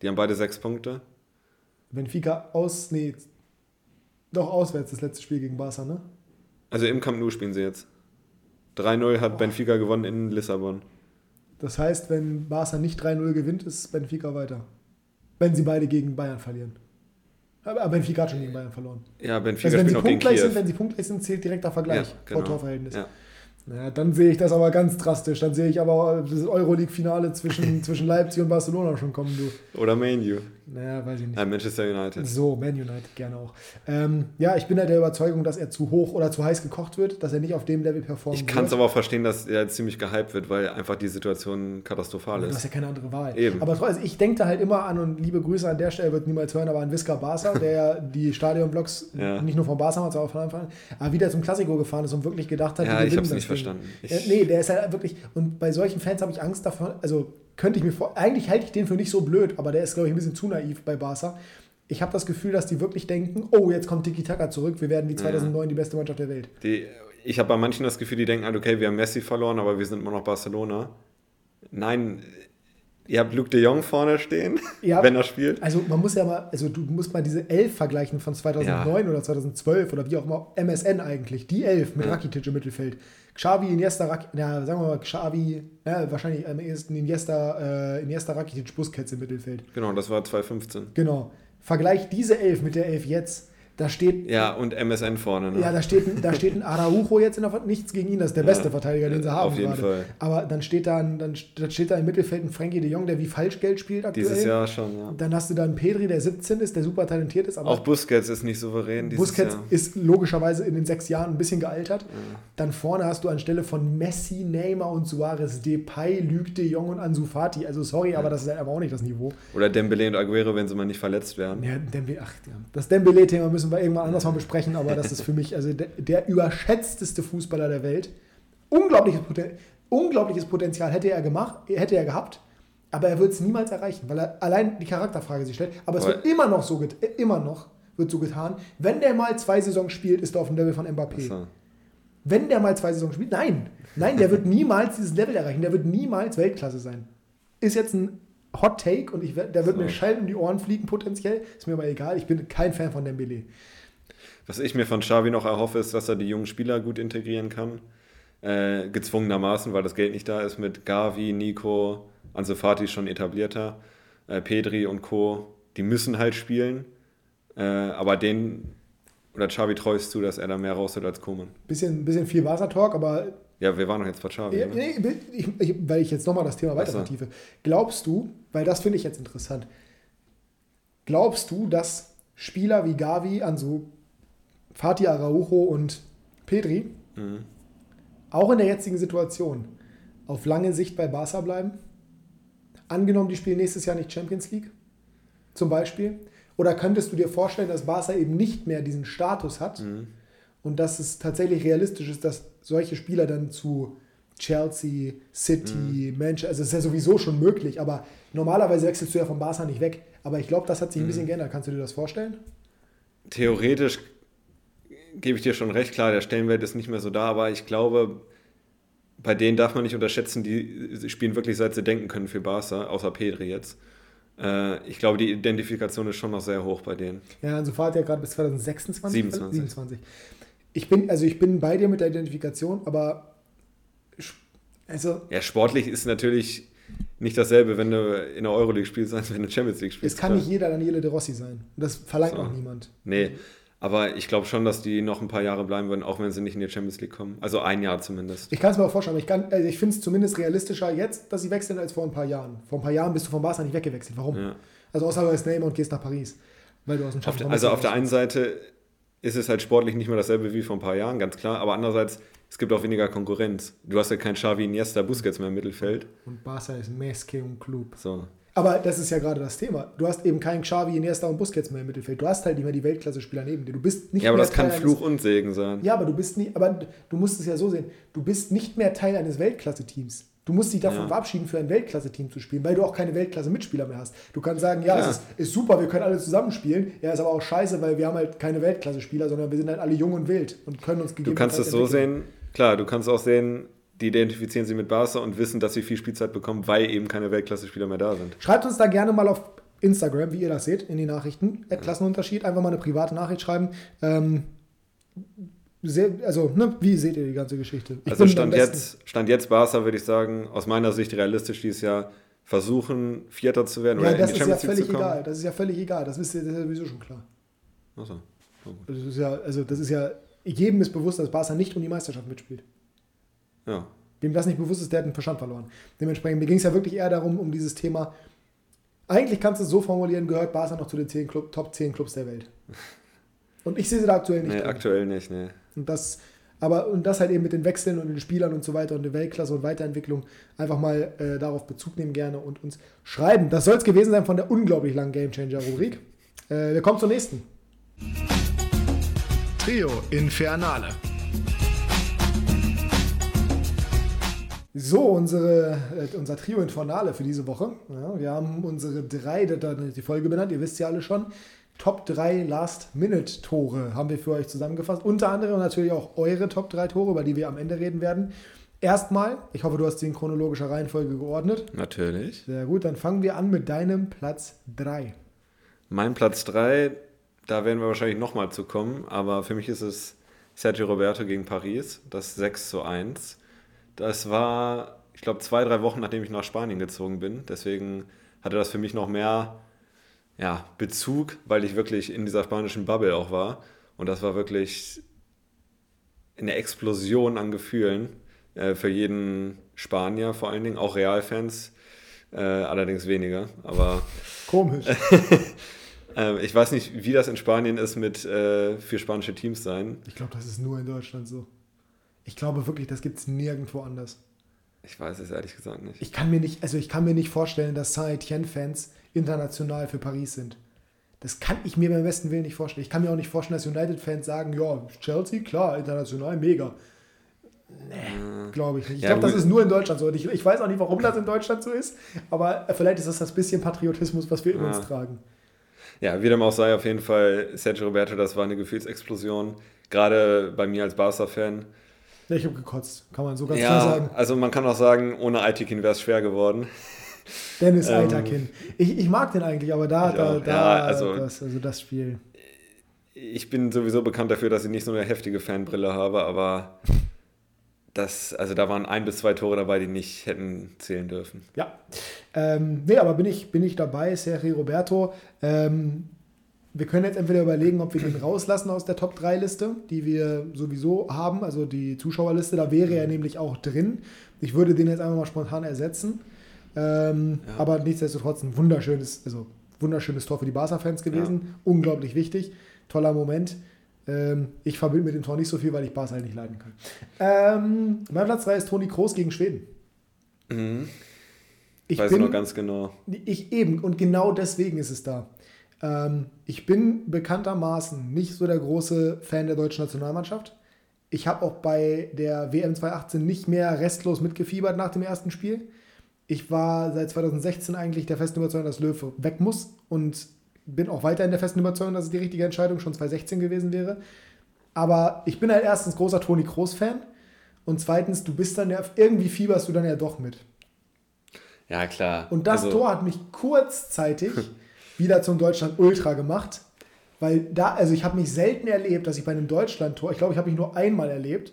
Die haben beide sechs Punkte. Benfica aus. Nee, doch auswärts das letzte Spiel gegen Barca, ne? Also im Camp Nou spielen sie jetzt. 3-0 hat Benfica gewonnen in Lissabon. Das heißt, wenn Barca nicht 3-0 gewinnt, ist Benfica weiter. Wenn sie beide gegen Bayern verlieren. Aber Benfica hat schon gegen Bayern verloren. Ja, Benfica Also wenn sie punktgleich sind, wenn sie punktgleich sind, zählt direkter Vergleich Ja, vor genau. Torverhältnis. Ja. Ja, dann sehe ich das aber ganz drastisch. Dann sehe ich aber das Euroleague-Finale zwischen, zwischen Leipzig und Barcelona schon kommen, du. Oder Man U. Naja, weiß ich nicht. Manchester United. So, Man United gerne auch. Ähm, ja, ich bin ja der Überzeugung, dass er zu hoch oder zu heiß gekocht wird, dass er nicht auf dem Level performen Ich kann es aber auch verstehen, dass er ziemlich gehypt wird, weil einfach die Situation katastrophal Du hast ist. ja keine andere Wahl. Eben. Aber trotzdem, also ich denke da halt immer an, und liebe Grüße an der Stelle, wird niemals hören, aber an Visca Barca, der ja die Stadionblocks Ja. nicht nur von Barca sondern auch von Anfang an, aber wieder zum Klassiko gefahren ist und wirklich gedacht hat, Ja, ich hab's das nicht Ding. verstanden. Ich- Ja, nee, der ist halt wirklich, und bei solchen Fans habe ich Angst davor, also könnte ich mir vor, eigentlich halte ich den für nicht so blöd, aber der ist, glaube ich, ein bisschen zu naiv bei Barca. Ich habe das Gefühl, dass die wirklich denken, oh, jetzt kommt Tiki Taka zurück, wir werden wie 2009 die beste Mannschaft der Welt. Die, ich habe bei manchen das Gefühl, die denken, halt, okay, wir haben Messi verloren, aber wir sind immer noch Barcelona. Nein, ihr habt Luke de Jong vorne stehen, Ja. wenn er spielt. Also man muss ja mal, also du musst mal diese Elf vergleichen von 2009 oder 2012 oder wie auch immer, MSN eigentlich, die Elf mit Ja. Rakitic im Mittelfeld. Xavi, Iniesta, ja, sagen wir mal Xavi, ja, wahrscheinlich am ehesten Iniesta, äh, Iniesta, Rakitic, Busquets im Mittelfeld. Genau, das war 2015. Genau. Vergleich diese Elf mit der Elf jetzt. Da steht. Ja, und MSN vorne. Ne? Ja, da steht, da steht ein Araujo jetzt in der Nichts gegen ihn, das ist der ja, beste Verteidiger, den sie haben. Auf jeden gerade. Fall. Aber dann steht, da, ein, dann, dann steht da im Mittelfeld ein Frankie de Jong, der wie Falschgeld spielt aktuell. Dieses Jahr schon, ja. Dann hast du da einen Pedri, der 17 ist, der super talentiert ist. Auch Busquets ist nicht souverän. Busquets Jahr. ist logischerweise in den sechs Jahren ein bisschen gealtert. Ja. Dann vorne hast du anstelle von Messi, Neymar und Suarez Depay, Luc de Jong und Ansu Fati. Also sorry, ja. aber das ist halt aber auch nicht das Niveau. Oder Dembele und Aguero, wenn sie mal nicht verletzt werden. Ja, Dembele, ach, ja. Das Dembele-Thema müssen wir irgendwann anders mal besprechen sprechen, aber das ist für mich also der, der überschätzteste Fußballer der Welt. Unglaubliches, Poten unglaubliches Potenzial hätte er, gemacht, hätte er gehabt, aber er wird es niemals erreichen, weil er allein die Charakterfrage sich stellt. Aber es wird immer noch so immer noch wird so getan. Wenn der mal zwei Saisons spielt, ist er auf dem Level von Mbappé. So. Wenn der mal zwei Saisons spielt, nein, nein, der wird niemals dieses Level erreichen. Der wird niemals Weltklasse sein. Ist jetzt ein Hot Take und ich, der wird so. mir Schall um die Ohren fliegen potenziell. Ist mir aber egal. Ich bin kein Fan von Dembele. Was ich mir von Xavi noch erhoffe, ist, dass er die jungen Spieler gut integrieren kann. Äh, gezwungenermaßen, weil das Geld nicht da ist mit Gavi, Nico, Ansu Fati schon etablierter, äh, Pedri und Co. Die müssen halt spielen. Äh, aber den oder Xavi treust zu, dass er da mehr rausholt als Koman. Bisschen, bisschen viel Wassertalk, aber. Ja, wir waren noch jetzt bei Xavi. Ja, nee, ich, ich, weil ich jetzt nochmal das Thema weiter vertiefe. Glaubst du, weil das finde ich jetzt interessant, glaubst du, dass Spieler wie Gavi, Ansu Fatih Araujo und Pedri mhm. auch in der jetzigen Situation auf lange Sicht bei Barca bleiben? Angenommen, die spielen nächstes Jahr nicht Champions League, zum Beispiel. Oder könntest du dir vorstellen, dass Barca eben nicht mehr diesen Status hat mhm. und dass es tatsächlich realistisch ist, dass solche Spieler dann zu Chelsea, City, mhm. Manchester, also es ist ja sowieso schon möglich, aber normalerweise wechselst du ja von Barca nicht weg. Aber ich glaube, das hat sich ein mhm. bisschen geändert. Kannst du dir das vorstellen? Theoretisch gebe ich dir schon recht, klar, der Stellenwert ist nicht mehr so da, aber ich glaube, bei denen darf man nicht unterschätzen, die spielen wirklich seit sie denken können für Barca, außer Pedri jetzt. Äh, ich glaube, die Identifikation ist schon noch sehr hoch bei denen. Ja, also fahrt ja gerade bis 2026. 27. 27. Ich bin, also ich bin bei dir mit der Identifikation, aber also. Ja, sportlich ist natürlich nicht dasselbe, wenn du in der Euroleague spielst, als wenn du Champions League spielst. Es kann klar. nicht jeder Daniele De Rossi sein. Das verlangt so. auch niemand. Nee, aber ich glaube schon, dass die noch ein paar Jahre bleiben würden, auch wenn sie nicht in die Champions League kommen. Also ein Jahr zumindest. Ich kann es mir auch vorstellen. Ich, also ich finde es zumindest realistischer jetzt, dass sie wechseln, als vor ein paar Jahren. Vor ein paar Jahren bist du vom Barca nicht weggewechselt. Warum? Ja. Also außer du bist Neymar und gehst nach Paris. Weil du aus dem auf Also auf der einen Seite ist es halt sportlich nicht mehr dasselbe wie vor ein paar Jahren, ganz klar. Aber andererseits, es gibt auch weniger Konkurrenz. Du hast ja kein Xavi, Iniesta, Busquets mehr im Mittelfeld. Und Barca ist Meske und Club. So. Aber das ist ja gerade das Thema. Du hast eben keinen Xavi, Iniesta und Busquets mehr im Mittelfeld. Du hast halt nicht mehr die Weltklasse-Spieler neben dir. Du bist nicht ja, aber mehr das kann Teil Fluch und Segen sein. Ja, aber du bist nicht, aber du musst es ja so sehen. Du bist nicht mehr Teil eines Weltklasse-Teams. Du musst dich davon ja. verabschieden, für ein Weltklasse-Team zu spielen, weil du auch keine Weltklasse-Mitspieler mehr hast. Du kannst sagen, ja, ja. es ist, ist, super, wir können alle zusammenspielen. Ja, ist aber auch scheiße, weil wir haben halt keine Weltklasse-Spieler, sondern wir sind halt alle jung und wild und können uns Du kannst es so sehen, klar, du kannst auch sehen, die identifizieren sich mit Barca und wissen, dass sie viel Spielzeit bekommen, weil eben keine Weltklasse-Spieler mehr da sind. Schreibt uns da gerne mal auf Instagram, wie ihr das seht, in die Nachrichten. Klassenunterschied, einfach mal eine private Nachricht schreiben. Ähm, sehr, also, ne, wie seht ihr die ganze Geschichte? Ich also Stand jetzt, Stand jetzt Barca, würde ich sagen, aus meiner Sicht realistisch dieses Jahr versuchen, Vierter zu werden ja, oder das in die Champions ist ja völlig egal. Das ist ja völlig egal. Das ist, das ist ja sowieso schon klar. Achso. Oh, das ist ja, also das ist ja, jedem ist bewusst, dass Barca nicht um die Meisterschaft mitspielt. Ja. Wem das nicht bewusst ist, der hat den Verstand verloren. Dementsprechend, mir ging es ja wirklich eher darum, um dieses Thema. Eigentlich kannst du es so formulieren, gehört Barca noch zu den 10 Club, Top 10 Clubs der Welt. Und ich sehe sie da aktuell nicht. Nee, drin. aktuell nicht, nee. Und das, aber und das halt eben mit den Wechseln und den Spielern und so weiter und der Weltklasse und Weiterentwicklung einfach mal äh, darauf Bezug nehmen gerne und uns schreiben. Das soll es gewesen sein von der unglaublich langen Gamechanger-Rubrik. Äh, wir kommen zur nächsten. Trio Infernale. So, unsere, äh, unser Trio Infernale für diese Woche. Ja, wir haben unsere drei, die Folge benannt, ihr wisst ja alle schon. Top 3 Last-Minute-Tore haben wir für euch zusammengefasst. Unter anderem natürlich auch eure Top 3 Tore, über die wir am Ende reden werden. Erstmal, ich hoffe, du hast sie in chronologischer Reihenfolge geordnet. Natürlich. Sehr gut, dann fangen wir an mit deinem Platz 3. Mein Platz 3, da werden wir wahrscheinlich nochmal zu kommen, aber für mich ist es Sergio Roberto gegen Paris, das 6 zu 1. Das war, ich glaube, zwei, drei Wochen, nachdem ich nach Spanien gezogen bin. Deswegen hatte das für mich noch mehr ja, Bezug, weil ich wirklich in dieser spanischen Bubble auch war. Und das war wirklich eine Explosion an Gefühlen äh, für jeden Spanier vor allen Dingen, auch Realfans, äh, allerdings weniger. Aber komisch. äh, ich weiß nicht, wie das in Spanien ist mit äh, vier spanische Teams sein. Ich glaube, das ist nur in Deutschland so. Ich glaube wirklich, das gibt es nirgendwo anders. Ich weiß es ehrlich gesagt nicht. Ich kann mir nicht, also ich kann mir nicht vorstellen, dass Saint-Etienne-Fans international für Paris sind. Das kann ich mir beim besten Willen nicht vorstellen. Ich kann mir auch nicht vorstellen, dass United-Fans sagen, ja, Chelsea, klar, international, mega. Nee, glaube ich nicht. Ich Ja, glaube, das ist nur in Deutschland so. Und ich, ich weiß auch nicht, warum das in Deutschland so ist, aber vielleicht ist das das bisschen Patriotismus, was wir in uns Ja. tragen. Ja, wie dem auch sei, auf jeden Fall Sergio Roberto, das war eine Gefühlsexplosion. Gerade bei mir als Barca-Fan. Ja, ich habe gekotzt, kann man so ganz klar Ja, sagen. also man kann auch sagen, ohne Aitikin wäre es schwer geworden. Dennis ähm, Eiterkin. Ich, ich mag den eigentlich, aber da, da, auch. da Ja, also- das, also das Spiel. Ich bin sowieso bekannt dafür, dass ich nicht so eine heftige Fanbrille habe, aber das, also da waren ein bis zwei Tore dabei, die nicht hätten zählen dürfen. Ja. Ähm, nee, aber bin ich, bin ich dabei, Sergio Roberto. Ähm, wir können jetzt entweder überlegen, ob wir den rauslassen aus der Top-3-Liste, die wir sowieso haben, also die Zuschauerliste. Da wäre er nämlich auch drin. Ich würde den jetzt einfach mal spontan ersetzen. Ähm, Ja. Aber nichtsdestotrotz ein wunderschönes, also wunderschönes Tor für die Barca-Fans gewesen. Unglaublich wichtig. Toller Moment. Ähm, ich verbinde mit dem Tor nicht so viel, weil ich Barca halt nicht leiden kann. Ähm, mein Platz 3 ist Toni Kroos gegen Schweden. Mhm. Ich Weiß bin, noch ganz genau. ich eben, und genau deswegen ist es da. Ähm, ich bin bekanntermaßen nicht so der große Fan der deutschen Nationalmannschaft. Ich habe auch bei der WM 2018 nicht mehr restlos mitgefiebert nach dem ersten Spiel. Ich war seit 2016 eigentlich der festen Überzeugung, dass Löw weg muss und bin auch weiterhin der festen Überzeugung, dass es die richtige Entscheidung schon 2016 gewesen wäre. Aber ich bin halt erstens großer Toni Kroos-Fan und zweitens, du bist dann ja, irgendwie fieberst du dann ja doch mit. Ja, klar. Und das Also, Tor hat mich kurzzeitig wieder zum Deutschland Ultra gemacht, weil da, also ich habe mich selten erlebt, dass ich bei einem Deutschland-Tor, ich glaube, ich habe mich nur einmal erlebt,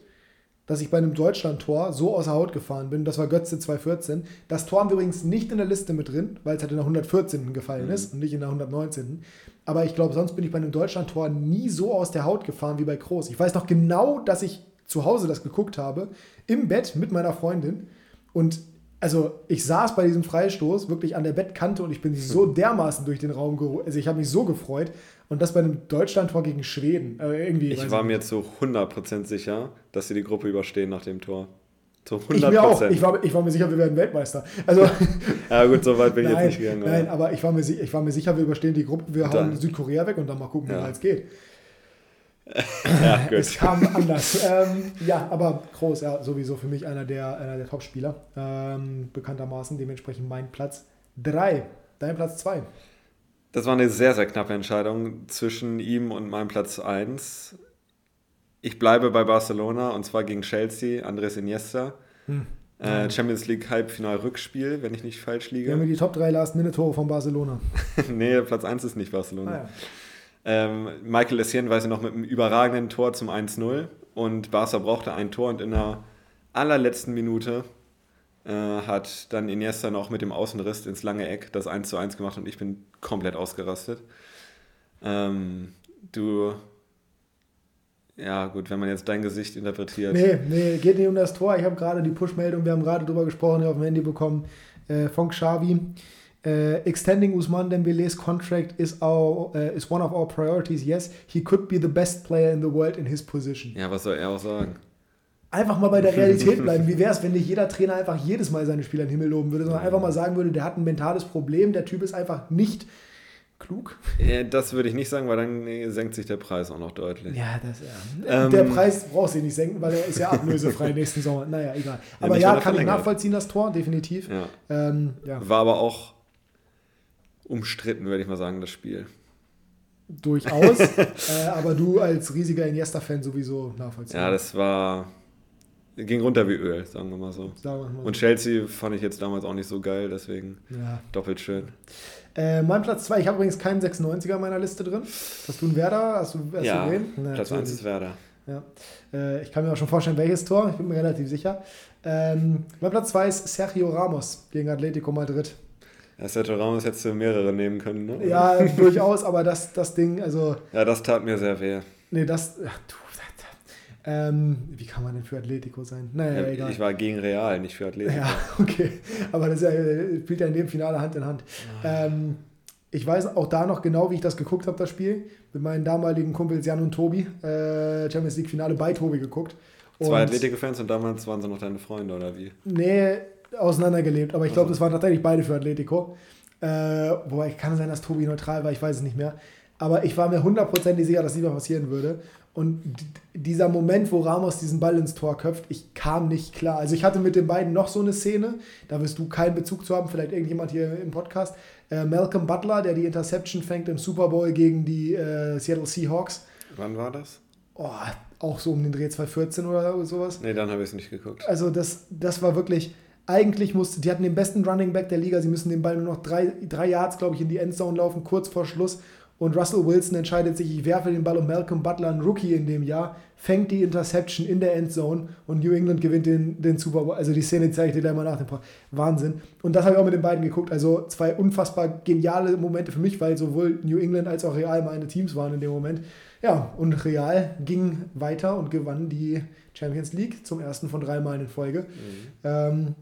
dass ich bei einem Deutschland-Tor so außer Haut gefahren bin. Das war Götze 2014. Das Tor haben wir übrigens nicht in der Liste mit drin, weil es halt in der 114. gefallen ist und nicht in der 119. Aber ich glaube, sonst bin ich bei einem Deutschland-Tor nie so aus der Haut gefahren wie bei Kroos. Ich weiß noch genau, dass ich zu Hause das geguckt habe, im Bett mit meiner Freundin. Und also ich saß bei diesem Freistoß wirklich an der Bettkante und ich bin so dermaßen durch den Raum gerutscht. Also ich habe mich so gefreut. Und das bei einem Deutschland-Tor gegen Schweden. Äh, irgendwie, ich war nicht. mir zu 100% sicher, dass sie die Gruppe überstehen nach dem Tor. Zu 100%. Ich mir auch. Ich war, ich war mir sicher, wir werden Weltmeister. Also, ja gut, so weit bin ich nein, jetzt nicht gegangen. nein, aber ich war, mir, ich war mir sicher, wir überstehen die Gruppe, wir hauen Südkorea weg und dann mal gucken, wie Ja. weit es geht. ja, Es gut. kam anders. ähm, ja, aber Groß, ja, sowieso für mich einer der, einer der Top-Spieler. Ähm, bekanntermaßen, dementsprechend mein Platz 3. Dein Platz 2. Das war eine sehr, sehr knappe Entscheidung zwischen ihm und meinem Platz 1. Ich bleibe bei Barcelona und zwar gegen Chelsea, Andres Iniesta. Hm. Äh, Champions League Halbfinal-Rückspiel, wenn ich nicht falsch Wir haben liege. die Top 3 Last-Minute-Tore von Barcelona. nee, Platz 1 ist nicht Barcelona. Ah, ja. Ähm, Michael Essien weiß noch mit einem überragenden Tor zum 1-0 und Barca brauchte ein Tor und in der allerletzten Minute äh, hat dann Iniesta noch mit dem Außenriss ins lange Eck das 1-1 gemacht und ich bin komplett ausgerastet. Ähm, du, ja gut, wenn man jetzt dein Gesicht interpretiert. Nee, nee, geht nicht um das Tor. Ich habe gerade die Push-Meldung, wir haben gerade drüber gesprochen, hier auf dem Handy bekommen, äh, von Xavi. Äh, extending Usman Dembele's contract is, our, uh, is one of our priorities. Yes, he could be the best player in the world in his position. Ja, was soll er auch sagen? Einfach mal bei der Realität bleiben. Wie wäre es, wenn nicht jeder Trainer einfach jedes Mal seine Spieler in den Himmel loben würde, sondern einfach mal sagen würde, der hat ein mentales Problem, der Typ ist einfach nicht klug? Äh, Das würde ich nicht sagen, weil dann äh, senkt sich der Preis auch noch deutlich. Ja, das ja. Ähm, der Preis brauchst du nicht senken, weil er ist ja ablösefrei nächsten Sommer. Naja, egal. Aber ja, er kann ich nachvollziehen, das Tor, definitiv. Ja. Ähm, ja, War aber auch umstritten, würde ich mal sagen, das Spiel. durchaus. äh, aber du als riesiger Iniesta-Fan sowieso nachvollziehen. Ja, das war. Ging runter wie Öl, sagen wir mal so. Sagen wir mal. Und Chelsea fand ich jetzt damals auch nicht so geil, deswegen ja. doppelt schön. äh, mein Platz 2, ich habe übrigens keinen 96er in meiner Liste drin. Hast du einen Werder? Hast du, hast ja, du? Nee, Platz 1 natürlich. ist Werder. Ja. Äh, ich kann mir auch schon vorstellen, welches Tor. Ich bin mir relativ sicher. Ähm, mein Platz 2 ist Sergio Ramos gegen Atletico Madrid. Ja, Sergio Ramos hättest du mehrere nehmen können, ne? Ja, durchaus, aber das, das Ding, also. Ja, das tat mir sehr weh. Nee, das. Ach, du, ähm, wie kann man denn für Atletico sein? Naja, ja, egal. Ich war gegen Real, nicht für Atletico. Ja, okay. Aber das spielt ja in dem Finale Hand in Hand. Ja. Ähm, ich weiß auch da noch genau, wie ich das geguckt habe, das Spiel. Mit meinen damaligen Kumpels Jan und Tobi. Äh, Champions League Finale bei Tobi geguckt. Zwei Atletico-Fans und damals waren sie noch deine Freunde, oder wie? Nee, auseinandergelebt. Aber ich glaube, das waren tatsächlich beide für Atletico. Äh, wobei, kann sein, dass Tobi neutral war, ich weiß es nicht mehr. Aber ich war mir hundertprozentig sicher, dass lieber passieren würde. Und dieser Moment, wo Ramos diesen Ball ins Tor köpft, ich kam nicht klar. Also ich hatte mit den beiden noch so eine Szene, da wirst du keinen Bezug zu haben, vielleicht irgendjemand hier im Podcast. Äh, Malcolm Butler, der die Interception fängt im Super Bowl gegen die äh, Seattle Seahawks. Wann war das? Oh, auch so um den Dreh 2014 oder sowas. Nee, dann habe ich es nicht geguckt. Also das, das war wirklich, eigentlich musste, die hatten den besten Running Back der Liga, sie müssen den Ball nur noch drei, drei Yards, glaube ich, in die Endzone laufen, kurz vor Schluss und Russell Wilson entscheidet sich, ich werfe den Ball um Malcolm Butler, ein Rookie in dem Jahr, fängt die Interception in der Endzone und New England gewinnt den, den Super Bowl. Also die Szene zeige ich dir gleich mal nach dem Part. Wahnsinn. Und das habe ich auch mit den beiden geguckt. Also zwei unfassbar geniale Momente für mich, weil sowohl New England als auch Real meine Teams waren in dem Moment. Ja, und Real ging weiter und gewann die Champions League zum ersten von drei Mal in Folge. Mhm. Ähm,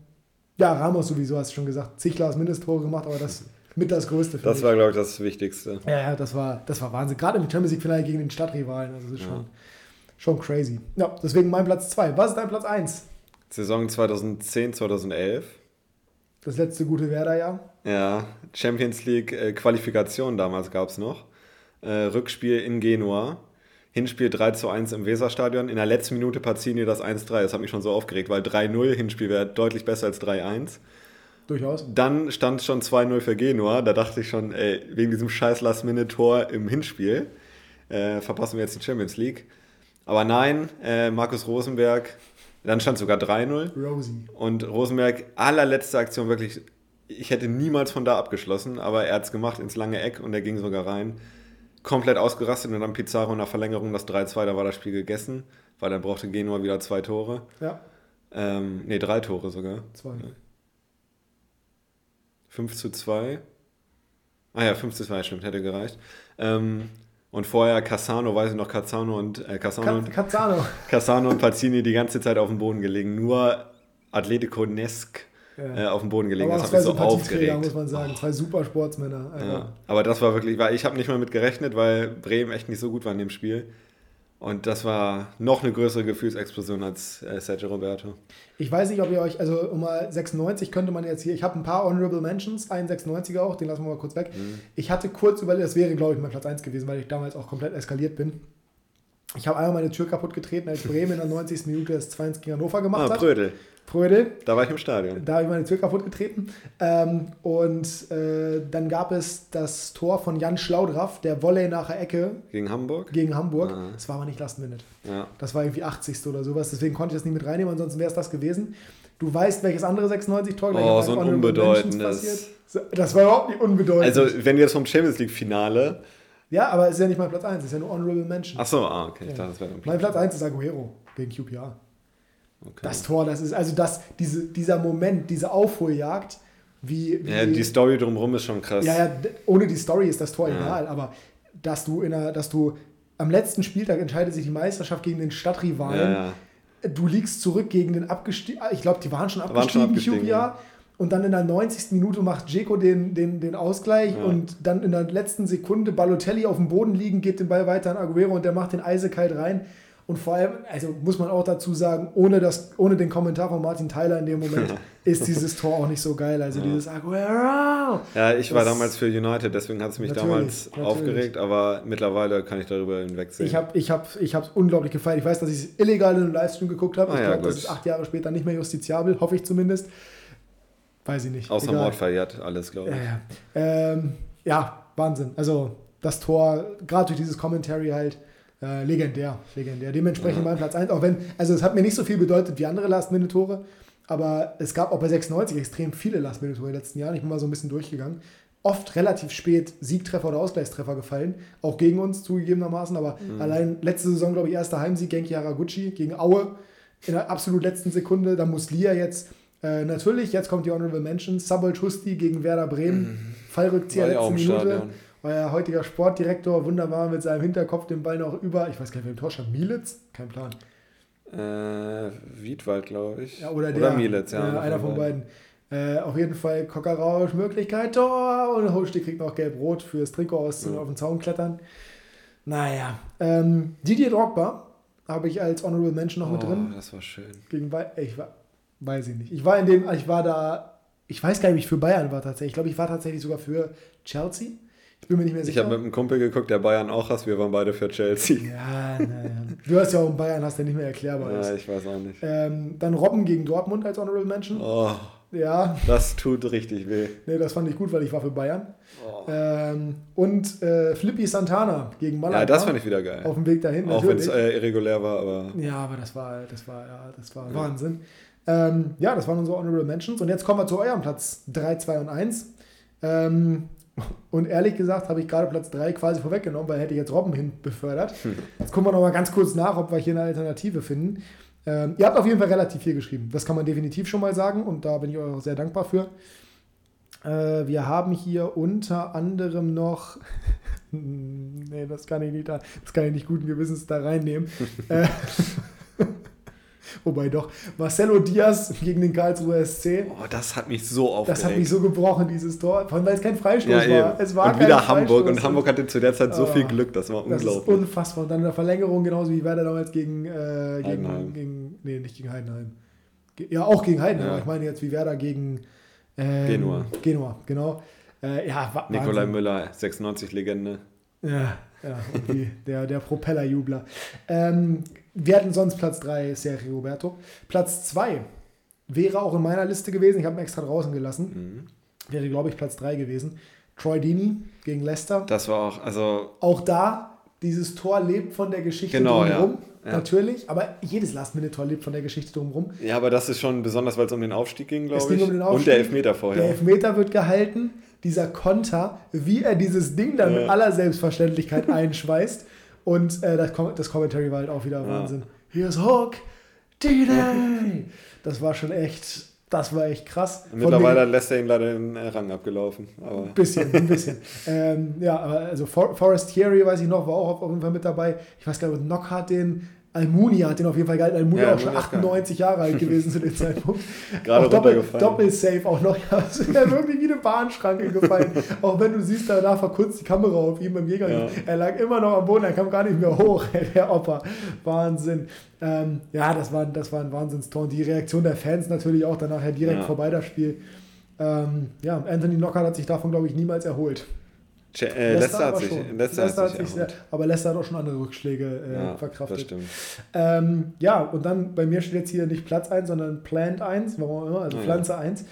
ja, Ramos sowieso, hast du schon gesagt. Zig Glas Mindesttore gemacht, aber das mit das Größte. Das war, glaube ich, das Wichtigste. Ja, ja, das war, das war Wahnsinn. Gerade im Champions League Finale gegen den Stadtrivalen. Also das ist ja. schon, schon crazy. Ja, deswegen mein Platz 2. Was ist dein Platz 1? Saison 2010, 2011. Das letzte gute Werder-Jahr. Ja, Champions League äh, Qualifikation damals gab es noch. Äh, Rückspiel in Genua. Hinspiel 3 zu 1 im Weserstadion. In der letzten Minute Pazzini das 1-3. Das hat mich schon so aufgeregt, weil 3-0 Hinspiel wäre deutlich besser als 3-1. Durchaus. Dann stand es schon 2-0 für Genua. Da dachte ich schon, ey, wegen diesem scheiß Last-Minute-Tor im Hinspiel äh, verpassen wir jetzt die Champions League. Aber nein, äh, Markus Rosenberg, dann stand sogar 3-0. Rosie. Und Rosenberg, allerletzte Aktion wirklich, ich hätte niemals von da abgeschlossen, aber er hat es gemacht ins lange Eck und er ging sogar rein. Komplett ausgerastet und dann Pizarro nach Verlängerung das 3-2, da war das Spiel gegessen, weil dann brauchte Genua wieder zwei Tore. Ja. Ähm, nee, drei Tore sogar. Zwei. 5 zu 2. Ah ja, 5 zu 2, stimmt, hätte gereicht. Ähm, und vorher Cassano, weiß ich noch, Cassano und äh, Cassano, und, Cazzano. Cassano und Pazzini die ganze Zeit auf dem Boden gelegen. Nur Atletico-nesk ja. äh, auf dem Boden gelegen. Aber das hat mich so aufgeregt. muss man sagen. Oh. Zwei super Sportsmänner. Ja. Aber das war wirklich, weil ich habe nicht mal mit gerechnet, weil Bremen echt nicht so gut war in dem Spiel. Und das war noch eine größere Gefühlsexplosion als äh, Sergio Roberto. Ich weiß nicht, ob ihr euch, also um mal 96 könnte man jetzt hier, ich habe ein paar Honorable Mentions, einen 96er auch, den lassen wir mal kurz weg. Mhm. Ich hatte kurz überlegt, das wäre glaube ich mein Platz 1 gewesen, weil ich damals auch komplett eskaliert bin. Ich habe einmal meine Tür kaputt getreten, als Bremen in der 90. Minute das 2-1 gegen Hannover gemacht ah, hat. Brödel. Frödel. Da war ich im Stadion. Da habe ich meine Tür kaputt getreten. Ähm, und äh, dann gab es das Tor von Jan Schlaudraff, der Volley nach der Ecke. Gegen Hamburg? Gegen Hamburg. Ah. Das war aber nicht Last Minute. Ja. Das war irgendwie 80. oder sowas. Deswegen konnte ich das nicht mit reinnehmen, ansonsten wäre es das gewesen. Du weißt, welches andere 96-Tor Oh, so ein unbedeutendes. Das war überhaupt nicht unbedeutend. Also, wenn wir jetzt vom Champions League-Finale. Ja, aber es ist ja nicht mein Platz 1, es ist ja nur Honorable Mention. Ach so, ah, okay. Ich dachte, das wäre Mein Platz 1 ist Aguero gegen QPR. Okay. Das Tor, das ist also das, diese, dieser Moment, diese Aufholjagd, wie, wie, Ja, die Story drumherum ist schon krass. Ja, ja, ohne die Story ist das Tor ja. egal, aber dass du in einer, dass du am letzten Spieltag entscheidet sich die Meisterschaft gegen den Stadtrivalen. Ja, ja. Du liegst zurück gegen den abgestiegen, ich glaube, die waren schon abgestiegen, waren schon abgestiegen QPR. Und dann in der 90. Minute macht Jeko den, den, den Ausgleich und dann in der letzten Sekunde Balotelli auf dem Boden liegen, geht den Ball weiter an Aguero und der macht den eisekalt rein. Und vor allem, also muss man auch dazu sagen, ohne, das, ohne den Kommentar von Martin Tyler in dem Moment ist dieses Tor auch nicht so geil. Also ja. dieses Aguero. Ja, ich war damals für United, deswegen hat es mich damals natürlich. aufgeregt, aber mittlerweile kann ich darüber hinwegsehen. Ich habe es ich hab, ich unglaublich gefeiert. Ich weiß, dass ich es illegal in einem Livestream geguckt habe. Ah, ich ja, glaube, das ist acht Jahre später nicht mehr justiziabel, hoffe ich zumindest. Weiß ich nicht. Außer Egal. Mord verjährt alles, glaube ich. Ja, ja. Ähm, ja, Wahnsinn. Also das Tor, gerade durch dieses Commentary halt, äh, legendär, legendär. Dementsprechend ja. mein Platz 1, auch wenn, also es hat mir nicht so viel bedeutet wie andere Last-Minute-Tore, aber es gab auch bei 96 extrem viele Last-Minute-Tore in den letzten Jahren. Ich bin mal so ein bisschen durchgegangen. Oft relativ spät Siegtreffer oder Ausgleichstreffer gefallen, auch gegen uns zugegebenermaßen, aber mhm. allein letzte Saison, glaube ich, erster Heimsieg Genki Haraguchi gegen Aue in der absolut letzten Sekunde. Da muss Lia jetzt Äh, natürlich, jetzt kommt die Honorable Mention. Sabol Schusti gegen Werder Bremen. Fallrückzieher letzte Minute. Stadion. Euer heutiger Sportdirektor wunderbar mit seinem Hinterkopf den Ball noch über. Ich weiß gar nicht, wer im Tor stand. Mielitz? Kein Plan. Äh, Wiedwald, glaube ich. Ja, oder, der, oder Mielitz, ja. Äh, einer von beiden. Äh, auf jeden Fall Kockerausch, Möglichkeit, Tor. Und Holstein kriegt noch gelb-rot fürs Trikot aus ja. auf den Zaun klettern. Naja. Ähm, Didier Drogba habe ich als Honorable Mention noch oh, mit drin. Das war schön. Gegen ich war, weiß ich nicht. Ich war in dem, ich war da, ich weiß gar nicht, wie ich für Bayern war tatsächlich. Ich glaube, ich war tatsächlich sogar für Chelsea. Ich bin mir nicht mehr sicher. Ich habe mit einem Kumpel geguckt, der Bayern auch hasst. Wir waren beide für Chelsea. Ja, naja. Du hast ja auch einen Bayern, hast der nicht mehr erklärbar ist. Ja, ich weiß auch nicht. Ähm, dann Robben gegen Dortmund als Honorable Mention. Oh. Ja. Das tut richtig weh. Nee, das fand ich gut, weil ich war für Bayern. Oh. Ähm, und äh, Flippy Santana gegen Malaga. Ja, das fand ich wieder geil. Auf dem Weg dahin. Auch wenn es äh, irregulär war, aber. Ja, aber das war, das war, ja, das war ja. Wahnsinn. Ähm, ja, das waren unsere Honorable Mentions. Und jetzt kommen wir zu eurem Platz 3, 2 und 1. Ähm, und ehrlich gesagt habe ich gerade Platz 3 quasi vorweggenommen, weil hätte ich jetzt Robben hin befördert. Hm. Jetzt gucken wir noch mal ganz kurz nach, ob wir hier eine Alternative finden. Ähm, ihr habt auf jeden Fall relativ viel geschrieben. Das kann man definitiv schon mal sagen und da bin ich euch auch sehr dankbar für. Äh, wir haben hier unter anderem noch. nee, das kann ich nicht, das kann ich nicht guten Gewissens da reinnehmen. äh, Wobei doch, Marcelo Diaz gegen den Karlsruher SC. Oh, das hat mich so aufgeregt. Das hat mich so gebrochen, dieses Tor. Vor allem, weil es kein Freistoß ja, war. Es war und wieder Hamburg. Und Hamburg hatte zu der Zeit so oh, viel Glück. Das war unglaublich. Das ist unfassbar. Und dann in der Verlängerung, genauso wie Werder damals gegen, äh, gegen, gegen, nee, nicht gegen Heidenheim. Ja, auch gegen Heidenheim. Ja. Ich meine jetzt wie Werder gegen ähm, Genua. Genua, genau. Äh, ja, Nikolai Müller, 96-Legende. Ja, ja, der, der Propellerjubler. Ähm, wir hatten sonst Platz 3 Sergio Roberto. Platz 2 wäre auch in meiner Liste gewesen. Ich habe ihn extra draußen gelassen. Mhm. Wäre, glaube ich, Platz 3 gewesen. Troy Dini gegen Leicester. Das war auch, also. Auch da, dieses Tor lebt von der Geschichte genau, drumherum. Ja. Natürlich, aber jedes Last-Minute-Tor lebt von der Geschichte drumherum. Ja, aber das ist schon besonders, weil es um den Aufstieg ging, glaube ich. Um den Aufstieg. Und der Elfmeter vorher. Der Elfmeter wird gehalten. Dieser Konter, wie er dieses Ding dann ja. mit aller Selbstverständlichkeit einschweißt. Und äh, das, das Commentary war halt auch wieder ja. Wahnsinn. Here's Hawk, D-Day. Das war schon echt, das war echt krass. Mittlerweile den, lässt er ihn leider den Rang abgelaufen. Ein bisschen, ein bisschen. ähm, ja, also For Forrest Thierry, weiß ich noch, war auch auf jeden Fall mit dabei. Ich weiß gar nicht, Knockhart den Almunia hat den auf jeden Fall gehalten. Almunia ja, auch schon 98 Jahre alt gewesen zu dem Zeitpunkt. Gerade auch Doppel, Doppelsafe auch noch. Ja, ist ja wirklich wie eine Bahnschranke gefallen. auch wenn du siehst, danach verkürzt die Kamera auf ihm im Jäger. Ja. Er lag immer noch am Boden, er kam gar nicht mehr hoch, der Opa. Wahnsinn. Ähm, ja, das war, das war ein Wahnsinnstor. Und die Reaktion der Fans natürlich auch danach direkt ja. vorbei das Spiel. Ähm, ja, Anthony Knocker hat sich davon, glaube ich, niemals erholt. Äh, Leicester, hat sich, Leicester, Leicester hat sich, sehr, aber Leicester hat auch schon andere Rückschläge äh, ja, verkraftet. Das stimmt. Ähm, ja, und dann bei mir steht jetzt hier nicht Platz 1, sondern Plant 1, warum auch immer, also oh, Pflanze ja. 1.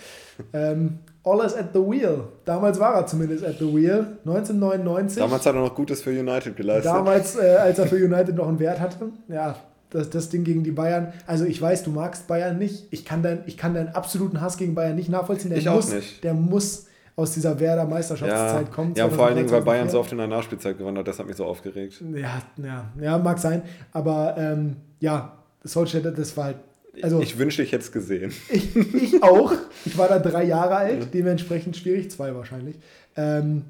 Ähm, Alles at the Wheel. Damals war er zumindest at the Wheel. 1999. Damals hat er noch Gutes für United geleistet. Damals, äh, als er für United noch einen Wert hatte. Ja, das, das Ding gegen die Bayern. Also ich weiß, du magst Bayern nicht. Ich kann, dein, ich kann deinen absoluten Hass gegen Bayern nicht nachvollziehen. Der ich muss, auch nicht. Der muss aus dieser Werder Meisterschaftszeit ja, kommt. Ja, vor allen Dingen, weil Bayern so oft in der Nachspielzeit gewonnen hat, das hat mich so aufgeregt. Ja, ja, ja mag sein. Aber ähm, ja, Solskjaer, das war halt. Also, ich wünschte, ich hätte es gesehen. Ich, ich, auch. Ich war da drei Jahre alt, dementsprechend schwierig, zwei wahrscheinlich. Ähm,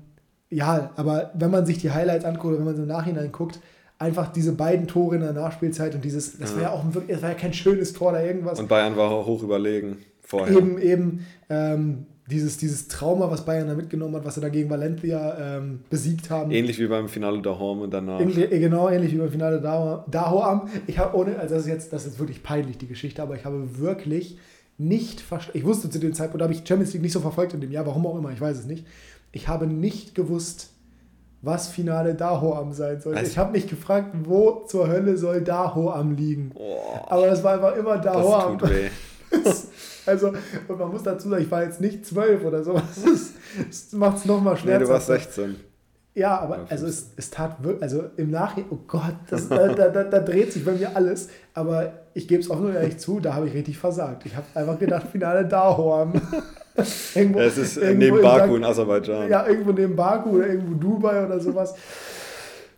ja, aber wenn man sich die Highlights anguckt oder wenn man so im Nachhinein guckt, einfach diese beiden Tore in der Nachspielzeit und dieses, das war ja auch ein, das war ja kein schönes Tor oder irgendwas. Und Bayern war hoch überlegen vorher. Eben, eben. Ähm, dieses, dieses Trauma, was Bayern da mitgenommen hat, was sie da gegen Valencia ähm, besiegt haben. Ähnlich wie beim Finale Dahorm und danach. Ähnlich, äh, genau, ähnlich wie beim Finale Dahorm. Ich habe ohne, also das ist jetzt, das ist wirklich peinlich, die Geschichte, aber ich habe wirklich nicht verstanden. Ich wusste zu dem Zeitpunkt, da habe ich Champions League nicht so verfolgt in dem Jahr, warum auch immer, ich weiß es nicht. Ich habe nicht gewusst, was Finale Dahoam sein soll. Also, ich habe mich gefragt, wo zur Hölle soll Dahoam liegen. Oh, aber es war einfach immer Dahoam. Das tut weh. Also, und man muss dazu sagen, ich war jetzt nicht zwölf oder so. Das macht es nochmal schwer. Nee, du warst 16. Ja, aber also es, es tat wirklich, also im Nachhinein, oh Gott, das, da, da, da, da, dreht sich bei mir alles. Aber ich gebe es auch nur ehrlich zu, da habe ich richtig versagt. Ich habe einfach gedacht, Finale Dahorm. irgendwo, es ist neben Baku in Aserbaidschan. Ja, irgendwo neben Baku oder irgendwo Dubai oder sowas.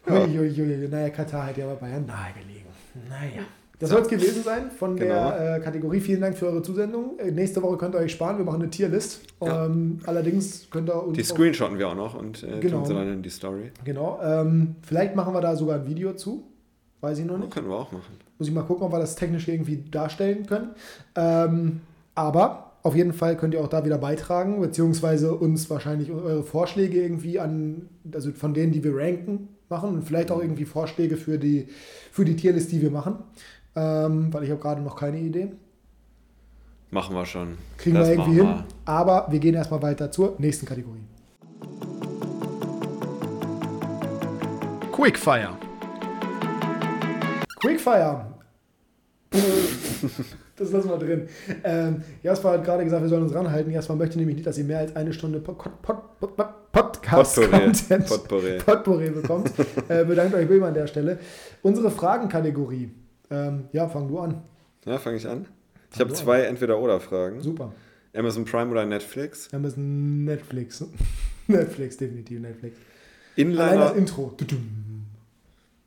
Ja. Ui, ui, ui. Naja, Katar hat ja aber Bayern nahegelegen. Naja. Das soll es gewesen sein von Genau. der äh, Kategorie. Vielen Dank für eure Zusendung. Äh, nächste Woche könnt ihr euch sparen. Wir machen eine Tierlist. Ja. Ähm, allerdings könnt ihr uns. Die screenshotten wir auch noch und äh, Genau. tun sie dann in die Story. Genau. Ähm, vielleicht machen wir da sogar ein Video zu. Weiß ich noch Das nicht. können wir auch machen. Muss ich mal gucken, ob wir das technisch irgendwie darstellen können. Ähm, aber auf jeden Fall könnt ihr auch da wieder beitragen, beziehungsweise uns wahrscheinlich eure Vorschläge irgendwie an, also von denen, die wir ranken, machen und vielleicht auch irgendwie Vorschläge für die, für die Tierlist, die wir machen. Ähm, weil ich habe gerade noch keine Idee. Machen wir schon. Kriegen Das wir irgendwie hin. Aber wir gehen erstmal weiter zur nächsten Kategorie. Quickfire. Quickfire. das lassen wir drin. Ähm, Jasper hat gerade gesagt, wir sollen uns ranhalten. Jasper möchte nämlich nicht, dass ihr mehr als eine Stunde Pod Pod Pod Pod Potpourri. Podcast-Content Potpourri. Potpourri bekommt. äh, bedankt euch Wilma an der Stelle. Unsere Fragenkategorie. Ähm, ja, fang du an. Ja, fange ich an. Ich habe zwei Entweder-Oder-Fragen. Super. Amazon Prime oder Netflix? Müssen Netflix. Netflix, definitiv Netflix. Allein das Inliner, Intro.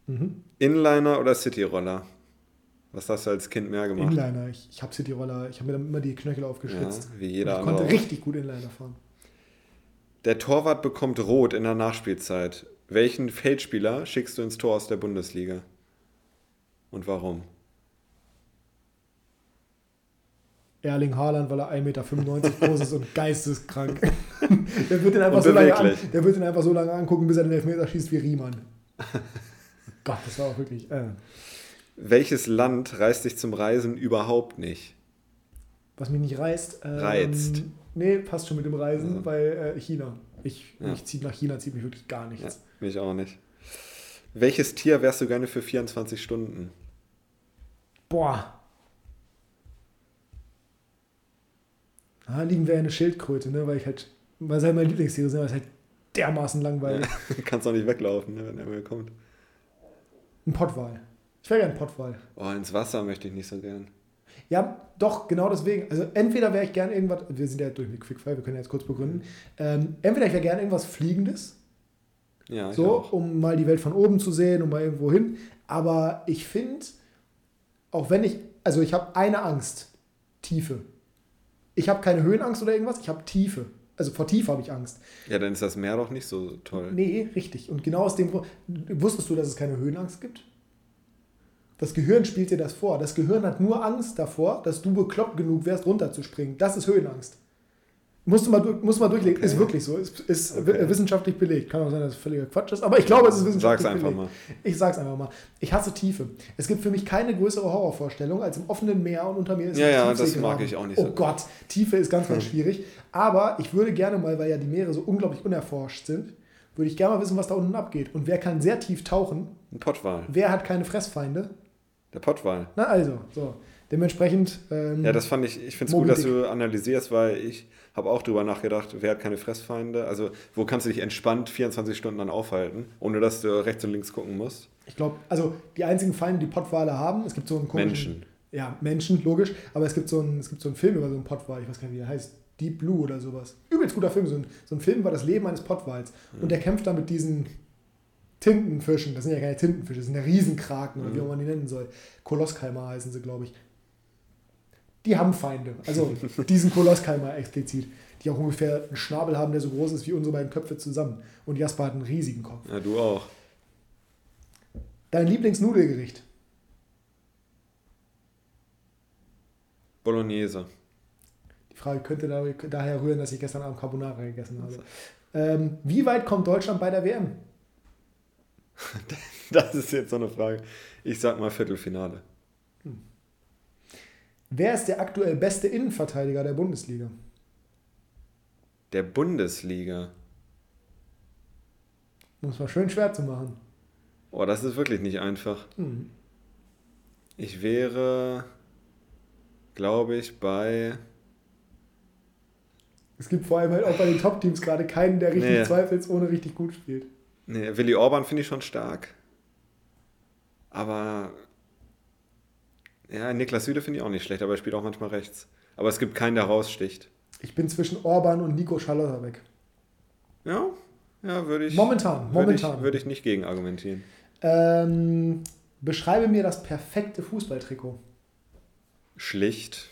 Mhm. Inliner oder Cityroller? Was hast du als Kind mehr gemacht? Inliner. Ich, ich habe Cityroller, ich habe mir dann immer die Knöchel Ja, aufgeschlitzt. wie Und jeder ich andere. konnte auch. richtig gut Inliner fahren. Der Torwart bekommt Rot in der Nachspielzeit. Welchen Feldspieler schickst du ins Tor aus der Bundesliga? Und warum? Erling Haaland, weil er 1,95 Meter groß ist und geisteskrank. der, wird ihn einfach so lange an, der wird ihn einfach so lange angucken, bis er den Elfmeter schießt wie Riemann. Gott, das war auch wirklich. Äh, Welches Land reißt dich zum Reisen überhaupt nicht? was mich nicht reißt. Ähm, Reizt. Nee, passt schon mit dem Reisen, Ja. weil äh, China. Ich, Ja. mich zieht nach China, zieht mich wirklich gar Ja, nichts. mich auch nicht. Welches Tier wärst du gerne für 24 Stunden? Boah. Ah, liegen wir eine Schildkröte, ne? Weil ich halt, weil es halt meine Lieblingstiere sind, weil es halt dermaßen langweilig. Kannst auch nicht weglaufen, ne, wenn er mal kommt. Ein Pottwal. Ich wäre gerne ein Pottwal. Oh, ins Wasser möchte ich nicht so gern. Ja, doch, genau deswegen. Also entweder wäre ich gern irgendwas, wir sind ja durch mit Quickfire, wir können ja jetzt kurz begründen. Ähm, entweder ich wäre gern irgendwas Fliegendes, Ja, so, um mal die Welt von oben zu sehen, um mal irgendwo hin. Aber ich finde, auch wenn ich, also ich habe eine Angst, Tiefe. Ich habe keine Höhenangst oder irgendwas, ich habe Tiefe. Also vor Tiefe habe ich Angst. Ja, dann ist das Meer doch nicht so toll. Nee, richtig. Und genau aus dem Grund, wusstest du, dass es keine Höhenangst gibt? Das Gehirn spielt dir das vor. Das Gehirn hat nur Angst davor, dass du bekloppt genug wärst, runterzuspringen. Das ist Höhenangst. Musst du mal, musst du mal durchlegen. Okay. Ist wirklich so. Ist, ist Okay. wi- wissenschaftlich belegt. Kann auch sein, dass es völliger Quatsch ist, aber ich glaube, es ist wissenschaftlich Sag's einfach belegt. mal. Ich sag's einfach mal. Ich hasse Tiefe. Es gibt für mich keine größere Horrorvorstellung als im offenen Meer und unter mir ist Ja, ja, das mag ich auch nicht Oh so. Gott, Tiefe ist ganz, ganz schwierig. Aber ich würde gerne mal, weil ja die Meere so unglaublich unerforscht sind, würde ich gerne mal wissen, was da unten abgeht. Und wer kann sehr tief tauchen? Ein Pottwal. Wer hat keine Fressfeinde? Der Pottwal. Na also, so. Dementsprechend. Ähm, Ja, das fand ich, ich finde es gut, dass du analysierst, weil ich habe auch drüber nachgedacht, wer hat keine Fressfeinde? Also, wo kannst du dich entspannt 24 Stunden dann aufhalten, ohne dass du rechts und links gucken musst? ich glaube, also die einzigen Feinde, die Pottwale haben, es gibt so einen komischen. Menschen. Ja, Menschen, logisch. Aber es gibt so einen, es gibt so einen Film über so einen Pottwal, ich weiß gar nicht, wie der heißt. Deep Blue oder sowas. Übelst guter Film. So ein, so ein Film über das Leben eines Pottwals. Und der kämpft dann mit diesen Tintenfischen. Das sind ja keine Tintenfische, das sind ja Riesenkraken oder wie auch man die nennen soll. Kolosskeimer heißen sie, glaube ich. Die haben Feinde. Also diesen Kolosskeimer explizit. Die auch ungefähr einen Schnabel haben, der so groß ist wie unsere beiden Köpfe zusammen. Und Jasper hat einen riesigen Kopf. Ja, du auch. Dein Lieblingsnudelgericht? Bolognese. Die Frage könnte da, daher rühren, dass ich gestern Abend Carbonara gegessen habe. Ähm, wie weit kommt Deutschland bei der WM? Das ist jetzt so eine Frage. Ich sag mal Viertelfinale. Wer ist der aktuell beste Innenverteidiger der Bundesliga? Der Bundesliga. Muss mal schön schwer zu machen. Oh, das ist wirklich nicht einfach. Hm. Ich wäre, glaube ich, bei. Es gibt vor allem halt auch bei den Top-Teams gerade keinen, der richtig Nee. zweifelsohne richtig gut spielt. Nee, Willi Orban finde ich schon stark. Aber. Ja, Niklas Süde finde ich auch nicht schlecht, aber er spielt auch manchmal rechts. Aber es gibt keinen, der raussticht. Ich bin zwischen Orban und Nico Schalotterbeck. Ja, ja, würde ich. Momentan, Würde ich, momentan. würde ich nicht gegen argumentieren. Ähm, Beschreibe mir das perfekte Fußballtrikot. Schlicht.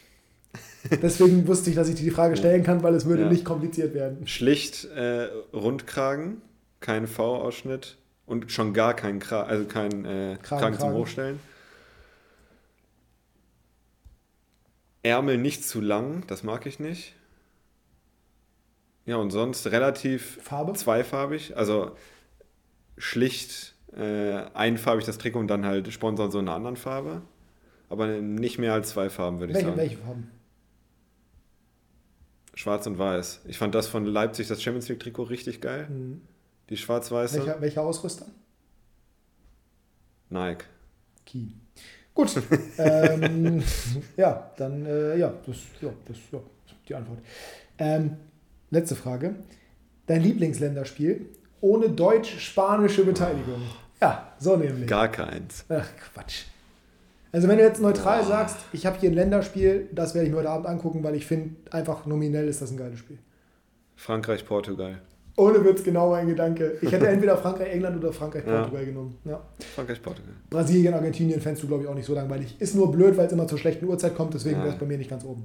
Deswegen wusste ich, dass ich dir die Frage stellen kann, weil es würde Ja. nicht kompliziert werden. Schlicht äh, Rundkragen, kein V-Ausschnitt und schon gar kein Kra also kein äh, Kragen, Kragen, zum Kragen. Hochstellen. Ärmel nicht zu lang, das mag ich nicht. Ja, und sonst relativ Farbe? zweifarbig, also schlicht äh, einfarbig das Trikot und dann halt sponsern so in einer anderen Farbe. Aber nicht mehr als zwei Farben, würde ich sagen. welche Farben? Schwarz und weiß. Ich fand das von Leipzig, das Champions League Trikot, richtig geil. Hm. Die schwarz-weiße. Welcher, welcher Ausrüster? Nike. Key. Gut. ähm, ja, dann, äh, ja, das, ja, das, ja, die Antwort. Ähm, letzte Frage. Dein Lieblingsländerspiel ohne deutsch-spanische Beteiligung? Ja, so nämlich. Gar keins. Ach, Quatsch. Also wenn du jetzt neutral sagst, ich habe hier ein Länderspiel, das werde ich mir heute Abend angucken, weil ich finde, einfach nominell ist das ein geiles Spiel. Frankreich, Portugal. Ohne Witz, genau mein Gedanke. Ich hätte entweder Frankreich, England oder Frankreich, Ja. Portugal genommen. Ja. Frankreich, Portugal. Brasilien, Argentinien fändest du, glaube ich, auch nicht so langweilig. Ist nur blöd, weil es immer zur schlechten Uhrzeit kommt, deswegen Ja. wäre es bei mir nicht ganz oben.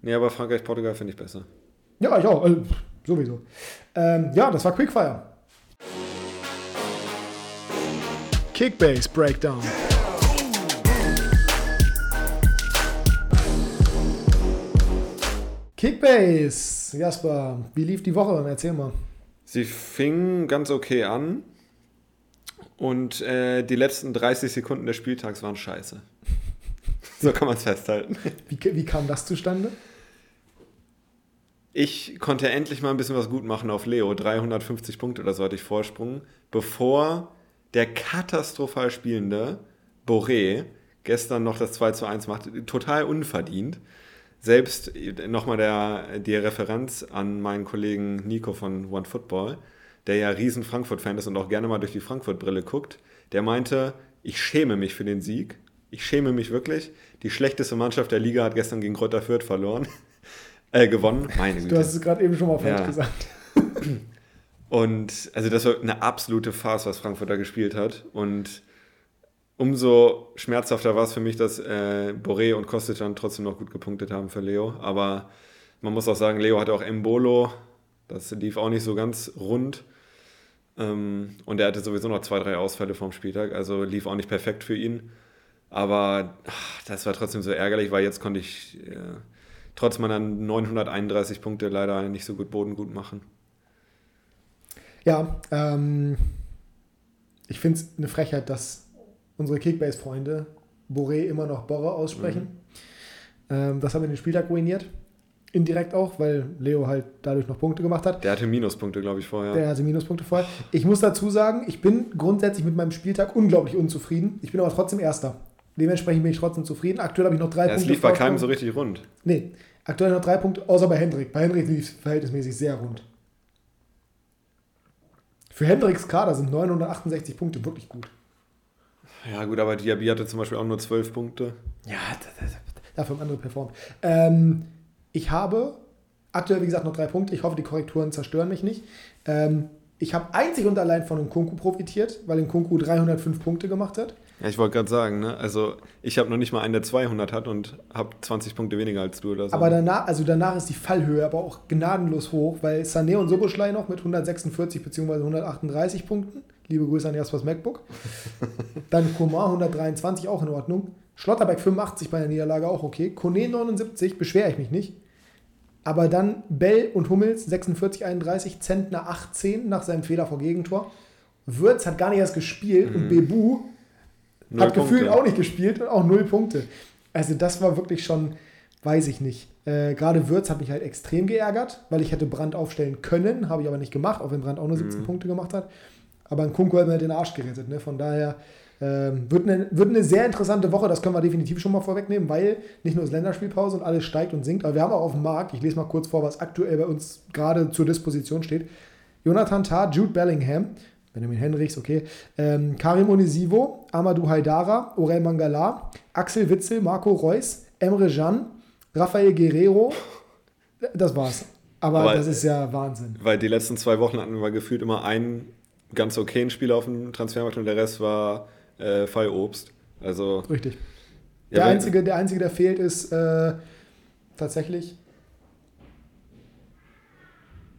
Nee, aber Frankreich, Portugal finde ich besser. Ja, ich auch. Also, sowieso. Ähm, ja, das war Quickfire. Kickbase Breakdown. Kickbase, Jasper, wie lief die Woche? Erzähl mal. Sie fing ganz okay an und äh, die letzten 30 Sekunden des Spieltags waren scheiße. so kann man es festhalten. Wie, wie kam das zustande? Ich konnte endlich mal ein bisschen was gut machen auf Leo. 350 Punkte oder so hatte ich Vorsprung, bevor der katastrophal spielende Boré gestern noch das 2 zu 1 macht. Total unverdient. Selbst nochmal der, die Referenz an meinen Kollegen Nico von OneFootball, der ja riesen Frankfurt-Fan ist und auch gerne mal durch die Frankfurt-Brille guckt, der meinte, ich schäme mich für den Sieg. Ich schäme mich wirklich. Die schlechteste Mannschaft der Liga hat gestern gegen Kräuter Fürth verloren. Äh, gewonnen. Meine Güte. Du hast es gerade eben schon mal falsch Ja. gesagt. Und also das war eine absolute Farce, was Frankfurt da gespielt hat. Und umso schmerzhafter war es für mich, dass äh, Boré und Kostic dann trotzdem noch gut gepunktet haben für Leo. Aber man muss auch sagen, Leo hatte auch Embolo. Das lief auch nicht so ganz rund. Ähm, und er hatte sowieso noch zwei, drei Ausfälle vom Spieltag. Also lief auch nicht perfekt für ihn. Aber ach, das war trotzdem so ärgerlich, weil jetzt konnte ich äh, trotz meiner 931 Punkte leider nicht so gut Boden gut machen. Ja, ähm, ich finde es eine Frechheit, dass unsere Kickbase-Freunde Boré immer noch Borre aussprechen. Ähm, das haben wir den Spieltag ruiniert. Indirekt auch, weil Leo halt dadurch noch Punkte gemacht hat. Der hatte Minuspunkte, glaube ich, vorher. Der hatte Minuspunkte vorher. Ich muss dazu sagen, ich bin grundsätzlich mit meinem Spieltag unglaublich unzufrieden. Ich bin aber trotzdem Erster. Dementsprechend bin ich trotzdem zufrieden. Aktuell habe ich noch drei ja, es Punkte. lief bei keinem so richtig rund. Nee, aktuell noch drei Punkte, außer bei Hendrik. Bei Hendrik lief es verhältnismäßig sehr rund. Für Hendriks Kader sind 968 Punkte wirklich gut. Ja, gut, aber Diaby hatte zum Beispiel auch nur 12 Punkte. Ja, dafür haben andere performt. Ähm, ich habe aktuell, wie gesagt, noch drei Punkte. Ich hoffe, die Korrekturen zerstören mich nicht. Ähm, ich habe einzig und allein von Nkunku profitiert, weil Nkunku 305 Punkte gemacht hat. Ja, ich wollte gerade sagen, ne? Also, ich habe noch nicht mal einen, der 200 hat und habe 20 Punkte weniger als du oder so. Aber danach, also danach ist die Fallhöhe aber auch gnadenlos hoch, weil Sané und Soboschlei noch mit 146 bzw. 138 Punkten. Liebe Grüße an Jaspers MacBook. Dann Komar 123 auch in Ordnung. Schlotterbeck 85 bei der Niederlage auch okay. Kone 79, beschwere ich mich nicht. Aber dann Bell und Hummels 46, 31, Zentner 18 nach seinem Fehler vor Gegentor. Würz hat gar nicht erst gespielt und Bebu Null hat gefühlt Punkte. auch nicht gespielt und auch null Punkte. Also das war wirklich schon, weiß ich nicht. Äh, Gerade Würz hat mich halt extrem geärgert, weil ich hätte Brand aufstellen können, habe ich aber nicht gemacht, auch wenn Brand auch nur 17 Punkte gemacht hat. Aber ein Kunko hat mir halt den Arsch gerettet. Ne? Von daher ähm, wird, eine, wird eine sehr interessante Woche, das können wir definitiv schon mal vorwegnehmen, weil nicht nur das Länderspielpause und alles steigt und sinkt, aber wir haben auch auf dem Markt, ich lese mal kurz vor, was aktuell bei uns gerade zur Disposition steht. Jonathan Tah, Jude Bellingham, Benjamin Henrichs, okay, ähm, Karim Onisivo, Amadou Haidara, Orel Mangala, Axel Witzel, Marco Reus, Emre Can, Rafael Guerrero. Das war's. Aber, Aber, das ist ja Wahnsinn. Weil die letzten zwei Wochen hatten wir gefühlt immer einen ganz okayen Spieler auf dem Transfermarkt und der Rest war äh, Fallobst. Also. Richtig. Ja, der, einzige, der einzige, der fehlt, ist äh, tatsächlich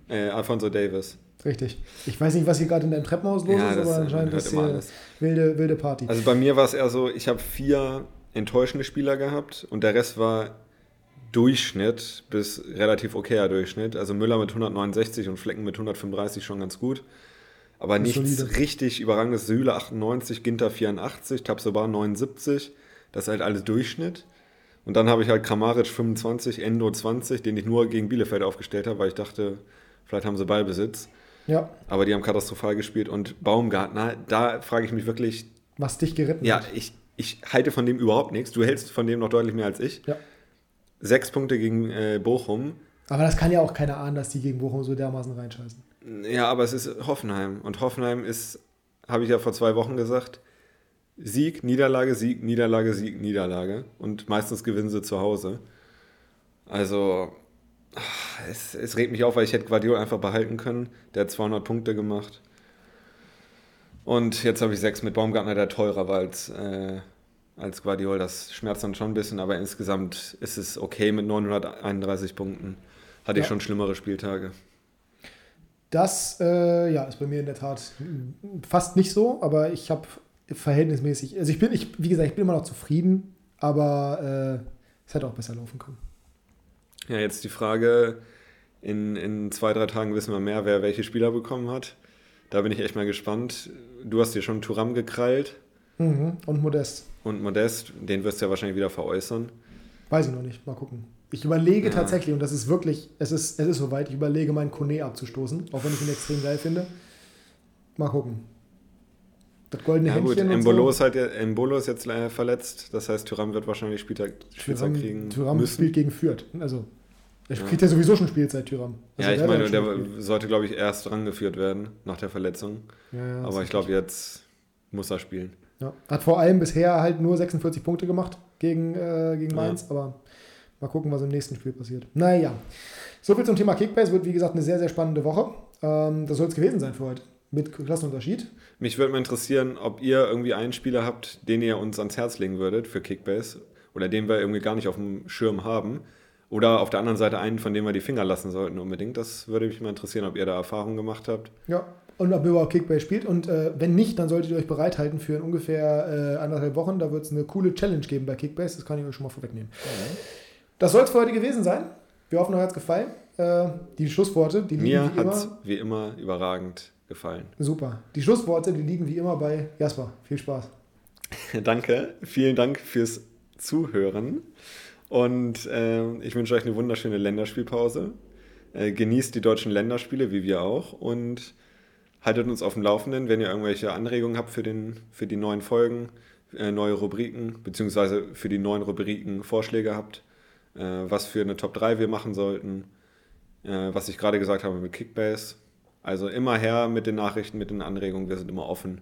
Äh, Alfonso Davis. richtig. Ich weiß nicht, was hier gerade in deinem Treppenhaus los Ja, ist, aber anscheinend ist hier wilde, wilde Party. Also bei mir war es eher so, ich habe vier enttäuschende Spieler gehabt und der Rest war Durchschnitt bis relativ okayer Durchschnitt. Also Müller mit 169 und Flecken mit 135 schon ganz gut. Aber nichts solide. richtig überragendes. Süle 98, Ginter 84, Tabsoba 79. Das ist halt alles Durchschnitt. Und dann habe ich halt Kramaric 25, Endo 20, den ich nur gegen Bielefeld aufgestellt habe, weil ich dachte, vielleicht haben sie Ballbesitz. ja, Aber die haben katastrophal gespielt. Und Baumgartner, da frage ich mich wirklich, was dich geritten ja, hat. ich, ich halte von dem überhaupt nichts. Du hältst von dem noch deutlich mehr als ich. Ja. Sechs Punkte gegen äh, Bochum. Aber das kann ja auch keiner ahnen, dass die gegen Bochum so dermaßen reinscheißen. Ja, aber es ist Hoffenheim. Und Hoffenheim ist, habe ich ja vor zwei Wochen gesagt, Sieg, Niederlage, Sieg, Niederlage, Sieg, Niederlage. Und meistens gewinnen sie zu Hause. Also, ach, es, es regt mich auf, weil ich hätte Guardiola einfach behalten können. Der hat 200 Punkte gemacht. Und jetzt habe ich sechs mit Baumgartner, der teurer war als, äh, als Guardiola. Das schmerzt dann schon ein bisschen, aber insgesamt ist es okay mit 931 Punkten. Hatte ich Ja. schon schlimmere Spieltage. Das äh, ja, ist bei mir in der Tat fast nicht so, aber ich habe verhältnismäßig, also ich bin, ich, wie gesagt, ich bin immer noch zufrieden, aber äh, es hätte auch besser laufen können. Ja, jetzt die Frage, in, in zwei, drei Tagen wissen wir mehr, wer welche Spieler bekommen hat. Da bin ich echt mal gespannt. Du hast dir schon Turam gekrallt Mhm. Und Modest. und Modest, den wirst du ja wahrscheinlich wieder veräußern. Weiß ich noch nicht. Mal gucken. Ich überlege Ja. tatsächlich, und das ist wirklich, es ist, es ist soweit, ich überlege, meinen Kone abzustoßen, auch wenn ich ihn extrem geil finde. Mal gucken. Das goldene Ja gut, Händchen und Embolo so. ist, halt, Embolo ist jetzt äh, verletzt. Das heißt, Turam wird wahrscheinlich Spieltag, Spielzeit Tyram, kriegen Tyram müssen. spielt gegen Fürth. Also, er Ja. kriegt ja sowieso schon Spielzeit, Tyram. Also ja, ich meine, der gespielt. sollte, glaube ich, erst rangeführt werden nach der Verletzung. Ja, Aber ich glaube, jetzt muss er spielen. Ja. Hat vor allem bisher halt nur 46 Punkte gemacht gegen, äh, gegen Ja. Mainz, aber mal gucken, was im nächsten Spiel passiert. Naja, soviel zum Thema Kickbase. Wird wie gesagt eine sehr, sehr spannende Woche. Ähm, das soll es gewesen sein für heute. Mit Klassenunterschied. Mich würde mal interessieren, ob ihr irgendwie einen Spieler habt, den ihr uns ans Herz legen würdet für Kickbase oder den wir irgendwie gar nicht auf dem Schirm haben. Oder auf der anderen Seite einen, von dem wir die Finger lassen sollten unbedingt. Das würde mich mal interessieren, ob ihr da Erfahrungen gemacht habt. Ja. Und ob ihr überhaupt Kickbase spielt. Und äh, wenn nicht, dann solltet ihr euch bereithalten für in ungefähr äh, anderthalb Wochen. Da wird es eine coole Challenge geben bei Kickbase. Das kann ich euch schon mal vorwegnehmen. Das soll es für heute gewesen sein. Wir hoffen, euch hat es gefallen. Äh, die Schlussworte, die liegen Mir wie hat es immer. wie immer überragend gefallen. Super. Die Schlussworte, die liegen wie immer bei Jasper. Viel Spaß. Danke, vielen Dank fürs Zuhören. Und ähm, ich wünsche euch eine wunderschöne Länderspielpause. Äh, genießt die deutschen Länderspiele, wie wir auch. Und haltet uns auf dem Laufenden, wenn ihr irgendwelche Anregungen habt für, den, für die neuen Folgen, äh, neue Rubriken, beziehungsweise für die neuen Rubriken Vorschläge habt, äh, was für eine Top 3 wir machen sollten, äh, was ich gerade gesagt habe mit Kickbase. Also immer her mit den Nachrichten, mit den Anregungen, wir sind immer offen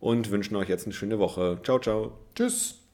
und wünschen euch jetzt eine schöne Woche. Ciao, ciao. Tschüss.